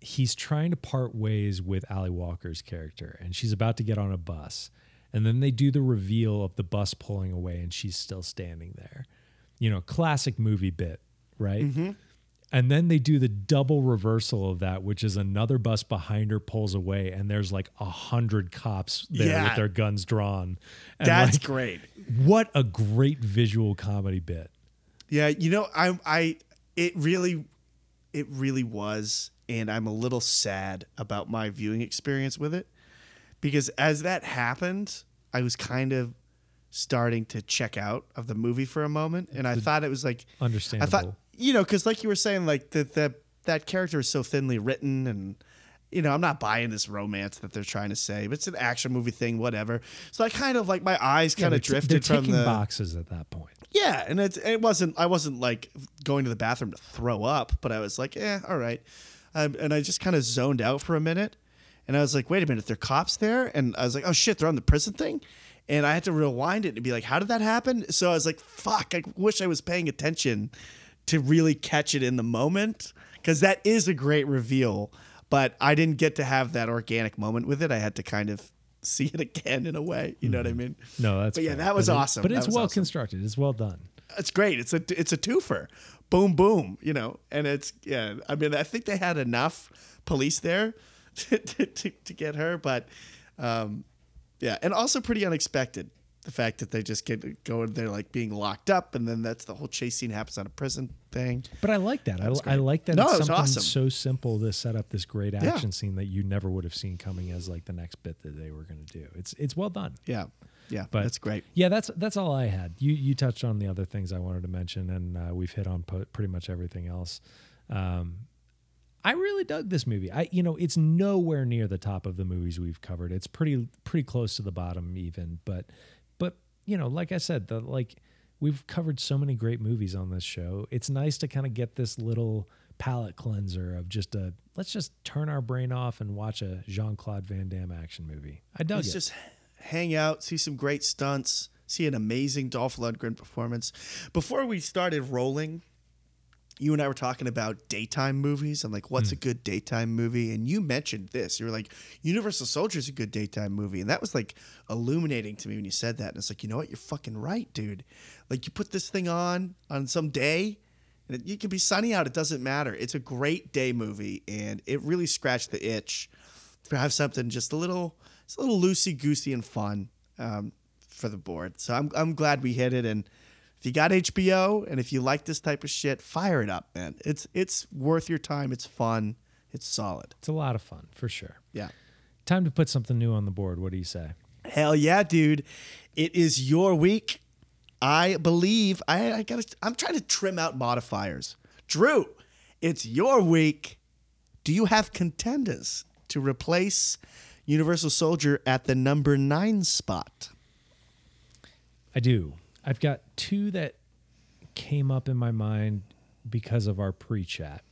he's trying to part ways with Ally Walker's character and she's about to get on a bus. And then they do the reveal of the bus pulling away and she's still standing there. You know, classic movie bit, right? Mm-hmm. And then they do the double reversal of that, which is another bus behind her pulls away, and there's like a hundred cops there Yeah. with their guns drawn. And That's like, great. what a great visual comedy bit. Yeah, you know, I I it really it really was and I'm a little sad about my viewing experience with it because as that happened, I was kind of starting to check out of the movie for a moment and I thought it was like I Understandable. thought you know cuz like you were saying like that that that character is so thinly written and you know, I'm not buying this romance that they're trying to say, but it's an action movie thing, whatever. So I kind of like my eyes kind they're of drifted they're from the boxes at that point. yeah, and it it wasn't I wasn't like going to the bathroom to throw up, but I was like, yeah, all right, um, and I just kind of zoned out for a minute, and I was like, wait a minute, there are cops there, and I was like, oh shit, they're on the prison thing, and I had to rewind it and be like, how did that happen? So I was like, fuck, I wish I was paying attention to really catch it in the moment because that is a great reveal, but I didn't get to have that organic moment with it. I had to kind of see it again in a way. You know what I mean? No, that's But yeah, fair. that was But it- awesome. But That it's well awesome. constructed. It's well done. it's great. It's a it's a twofer. Boom boom, you know. And it's yeah, I mean I think they had enough police there to to, to, to get her, but um yeah, and also pretty unexpected. The fact that they just get going they're like being locked up and then that's the whole chase scene happens on a prison thing. But I like that. I, I like that No, it's it was something awesome. so simple to set up this great Yeah. action scene that you never would have seen coming as like the next bit that they were going to do. It's it's well done. Yeah. Yeah, But that's great. Yeah, that's that's all I had. You you touched on the other things I wanted to mention, and uh, we've hit on po- pretty much everything else. Um, I really dug this movie. I you know it's nowhere near the top of the movies we've covered. It's pretty pretty close to the bottom even, but you know like I said, the like we've covered so many great movies on this show. It's nice to kind of get this little palate cleanser of just a let's just turn our brain off and watch a Jean Claude Van Damme action movie. I dug Let's it. just hang out, see some great stunts, see an amazing Dolph Lundgren performance. Before we started rolling, you and I were talking about daytime movies and like what's a good daytime movie, and you mentioned this. You were like, Universal Soldier is a good daytime movie, and that was like illuminating to me when you said that. And it's like, you know what, you're fucking right, dude. Like you put this thing on on some day. And it, you can be sunny out; it doesn't matter. It's a great day movie, and it really scratched the itch to have something just a little, it's a little loosey goosey and fun um, for the board. So I'm I'm glad we hit it. And if you got HBO and if you like this type of shit, fire it up, man. It's it's worth your time. It's fun. It's solid. it's a lot of fun for sure. Yeah. Time to put something new on the board. What do you say? Hell yeah, dude! It is your week. I believe I, I gotta. I'm trying to trim out modifiers. Drew, it's your week. Do you have contenders to replace Universal Soldier at the number nine spot? I do. I've got two that came up in my mind because of our pre-chat,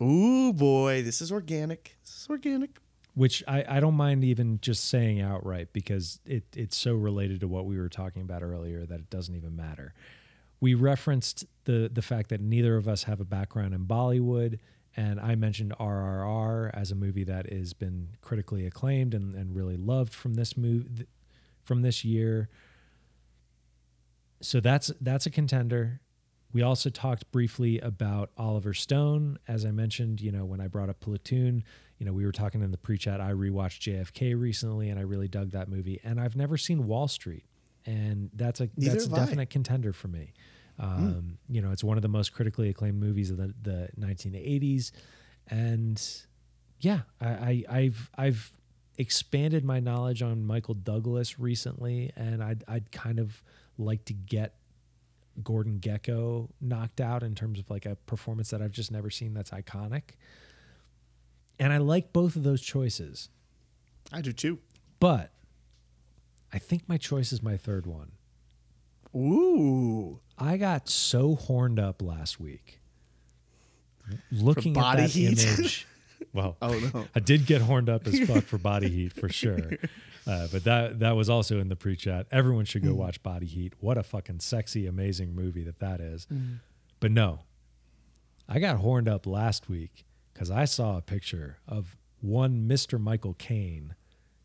Ooh boy, this is organic. This is organic. which I, I don't mind even just saying outright because it it's so related to what we were talking about earlier that it doesn't even matter. We referenced the the fact that neither of us have a background in Bollywood, and I mentioned RRR as a movie that has been critically acclaimed and, and really loved from this movie from this year. So that's that's a contender. We also talked briefly about Oliver Stone, as I mentioned. You know, when I brought up Platoon, you know, we were talking in the pre-chat. I rewatched JFK recently, and I really dug that movie. And I've never seen Wall Street, and that's a Neither that's a have I. definite contender for me. Um, You know, it's one of the most critically acclaimed movies of the, the 1980s, and yeah, I, I, I've I've expanded my knowledge on Michael Douglas recently, and I'd I'd kind of like to get Gordon Gekko knocked out in terms of like a performance that I've just never seen that's iconic. And I like both of those choices, I do too. but I think my choice is my third one. Ooh. I got so horned up last week looking at that heat? image. Well, Oh, no. I did get horned up as fuck for Body Heat for sure, uh, but that that was also in the pre-chat. Everyone should Mm. go watch Body Heat. What a fucking sexy, amazing movie that that is. Mm. But no, I got horned up last week because I saw a picture of one Mr. Michael Caine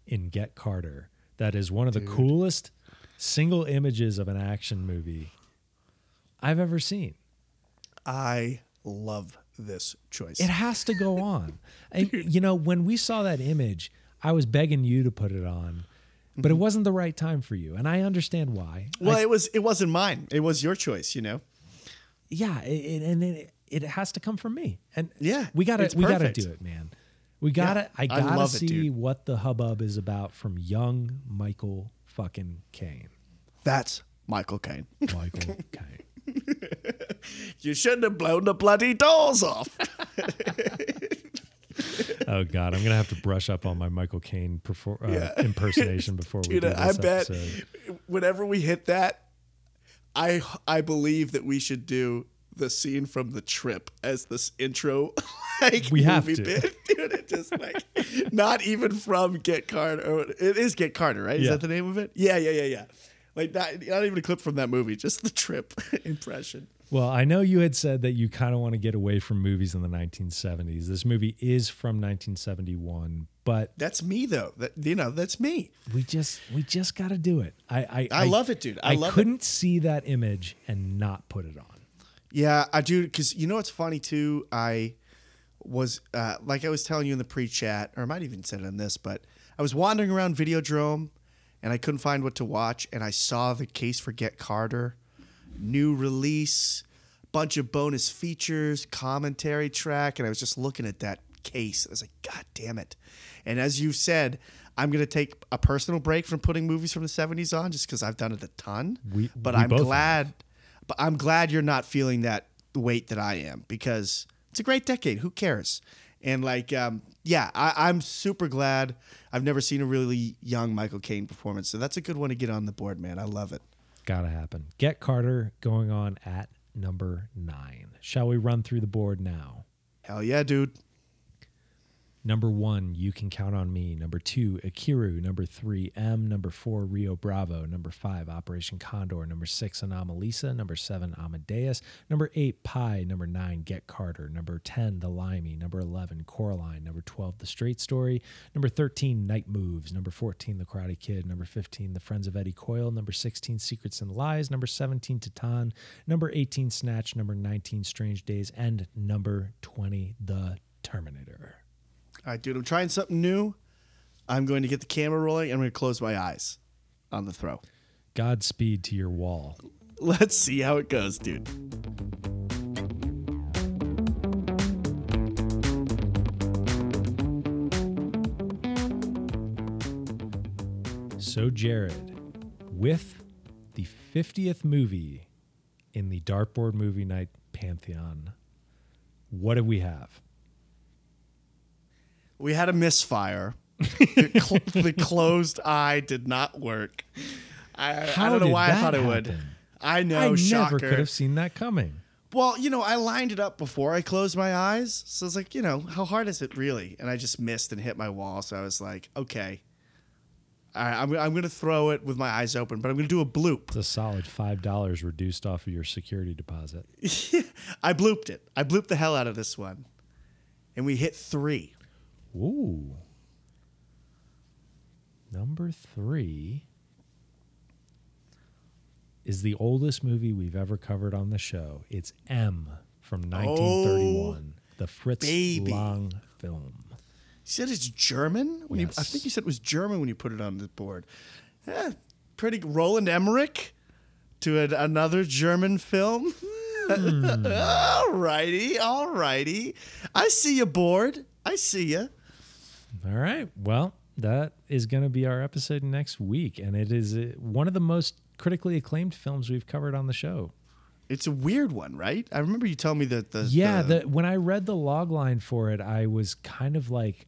in Get Carter. That is one of the coolest single images of an action movie I've ever seen. I love this choice. It has to go on. And, you know, when we saw that image, I was begging you to put it on, but it mm-hmm. wasn't the right time for you, and I understand why. well, I- it was it wasn't mine. It was your choice, you know. yeah, it, it- and it, it has to come from me. And Yeah, we gotta we gotta do it, man. We gotta. I I gotta love see dude. what the hubbub is about from young Michael fucking Caine. That's Michael Caine. Michael Caine. you shouldn't have blown the bloody doors off. Oh God, I'm gonna have to brush up on my Michael Caine perfor- uh, Yeah. impersonation before we Dude, do this I bet episode. whenever we hit that, I I believe that we should do the scene from the trip as this intro like We have to. bit. Dude, it just like not even from Get Carter. It is Get Carter, right? Is Yeah. that the name of it? Yeah, yeah, yeah, yeah. Like not, not even a clip from that movie, just the trip impression. Well, I know you had said that you kind of want to get away from movies in the 1970s. This movie is from 1971, but That's me though. That you know, that's me. we just we just got to do it. I I, I love it, dude. I love couldn't see that image and not put it on. Yeah, I do because you know what's funny too. I was uh, like I was telling you in the pre-chat, or I might even said it in this, but I was wandering around Videodrome and I couldn't find what to watch, and I saw the Case for Get Carter new release, bunch of bonus features, commentary track, and I was just looking at that case. I was like, God damn it! And as you said. I'm gonna take a personal break from putting movies from the '70s on, just because I've done it a ton. We- but we I'm both have. glad but I'm glad you're not feeling that weight that I am because it's a great decade. Who cares? And like, um, yeah, I, I'm super glad. I've never seen a really young Michael Caine performance, so that's a good one to get on the board, man. I love it. Gotta happen. Get Carter going on at number nine. Shall we run through the board now? Hell yeah, dude. Number one, You Can Count on Me. Number two, Ikiru. Number three, M. Number four, Rio Bravo. Number five, Operation Condor. Number six, Anomalisa. Number seven, Amadeus. Number eight, Pi. Number nine, Get Carter. Number 10, The Limey. Number 11, Coraline. Number 12, The Straight Story. Number 13, Night Moves. Number 14, The Karate Kid. Number 15, The Friends of Eddie Coyle. Number 16, Secrets and Lies. Number 17, Titane. Number 18, Snatch. Number 19, Strange Days. And number 20, The Terminator. All right, dude. I'm trying something new. I'm going to get the camera rolling. and I'm going to close my eyes on the throw. Godspeed to your wall. Let's see how it goes, dude. So, Jared, with the 50th movie in the Dartboard Movie Night Pantheon, what do we have? We had a misfire. the, cl- the closed eye did not work. I, I don't know why I thought it would. I know, I never could have seen that coming. Well, you know, I lined it up before I closed my eyes. So it's like, you know, how hard is it really? And I just missed and hit my wall. So I was like, okay. All right, I'm, I'm going to throw it with my eyes open, but I'm going to do a bloop. It's a solid $5 reduced off of your security deposit. I blooped it. I blooped the hell out of this one. And we hit three. Ooh. Number three is the oldest movie we've ever covered on the show. It's M from 1931, the Fritz baby. Lang film. You said it's German? When you, I think you said it was German when you put it on the board. Yeah, pretty Roland Emmerich to an, another German film. Hmm. all righty, all righty. I see you board. I see you. All right. Well, that is going to be our episode next week. And it is uh, one of the most critically acclaimed films we've covered on the show. It's a weird one, right? I remember you telling me that the Yeah, the, the, when I read the log line for it, I was kind of like,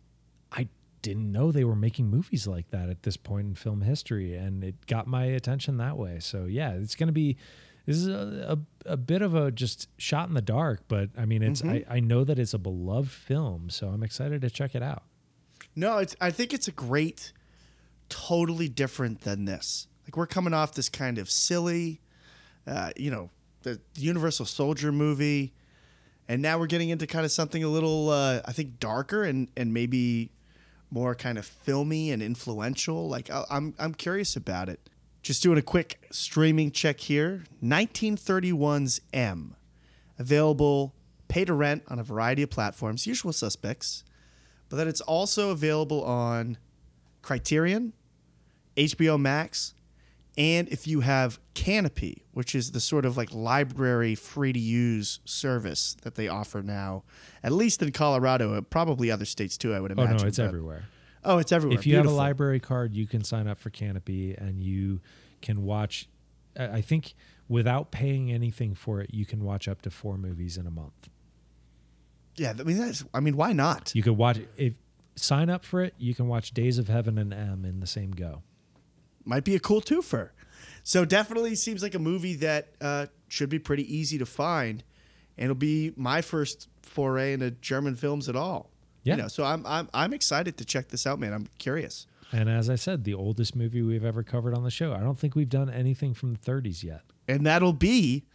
I didn't know they were making movies like that at this point in film history, and it got my attention that way. So yeah, it's going to be. This is a, a, a bit of a just shot in the dark, but I mean, it's I, I know that it's a beloved film, so I'm excited to check it out. No, it's. I think it's a great, totally different than this. Like we're coming off this kind of silly, uh, you know, the Universal Soldier movie, and now we're getting into kind of something a little, uh, I think, darker and and maybe more kind of filmy and influential. Like I, I'm I'm curious about it. Just doing a quick streaming check here. 1931's M, available pay to rent on a variety of platforms, usual suspects, but that it's also available on Criterion, HBO Max, and if you have Kanopy, which is the sort of like library free to use service that they offer now, at least in Colorado, uh, probably other states too, I would imagine. Oh no, it's but- everywhere. Oh, it's everywhere. If you have a library card, you can sign up for Kanopy and you can watch. I think without paying anything for it, you can watch up to four movies in a month. Yeah, I mean that's. I mean, why not? You could watch if sign up for it. You can watch Days of Heaven and M in the same go. Might be a cool twofer. So definitely seems like a movie that uh, should be pretty easy to find, and it'll be my first foray into German films at all. Yeah. You know, so I'm I'm I'm excited to check this out, man. I'm curious. And as I said, the oldest movie we've ever covered on the show. I don't think we've done anything from the 30s yet. And that'll be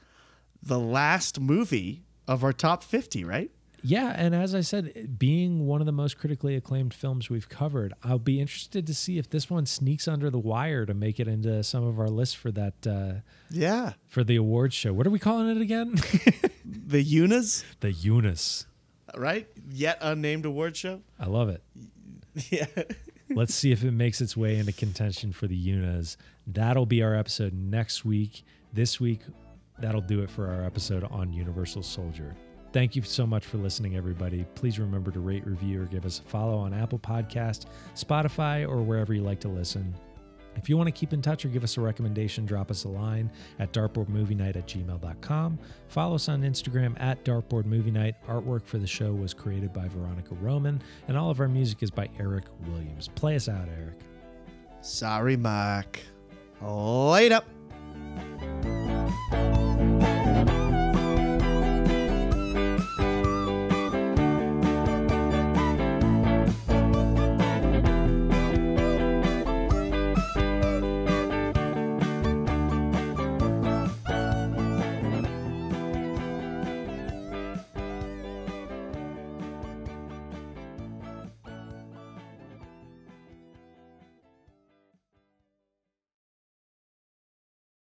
the last movie of our top 50, right? Yeah, and as I said, being one of the most critically acclaimed films we've covered, I'll be interested to see if this one sneaks under the wire to make it into some of our lists for that uh, Yeah. for the awards show. What are we calling it again? The Unas, the Eunice. right? Yet unnamed award show. I love it. Yeah. Let's see if it makes its way into contention for the Unas. That'll be our episode next week. This week, that'll do it for our episode on Universal Soldier. Thank you so much for listening, everybody. Please remember to rate, review, or give us a follow on Apple Podcast, Spotify, or wherever you like to listen. If you want to keep in touch or give us a recommendation, drop us a line at dartboardmovienight at gmail.com. Follow us on Instagram at dartboardmovienight. Artwork for the show was created by Veronica Roman, and all of our music is by Eric Williams. Play us out, Eric. Sorry, Mark. Later.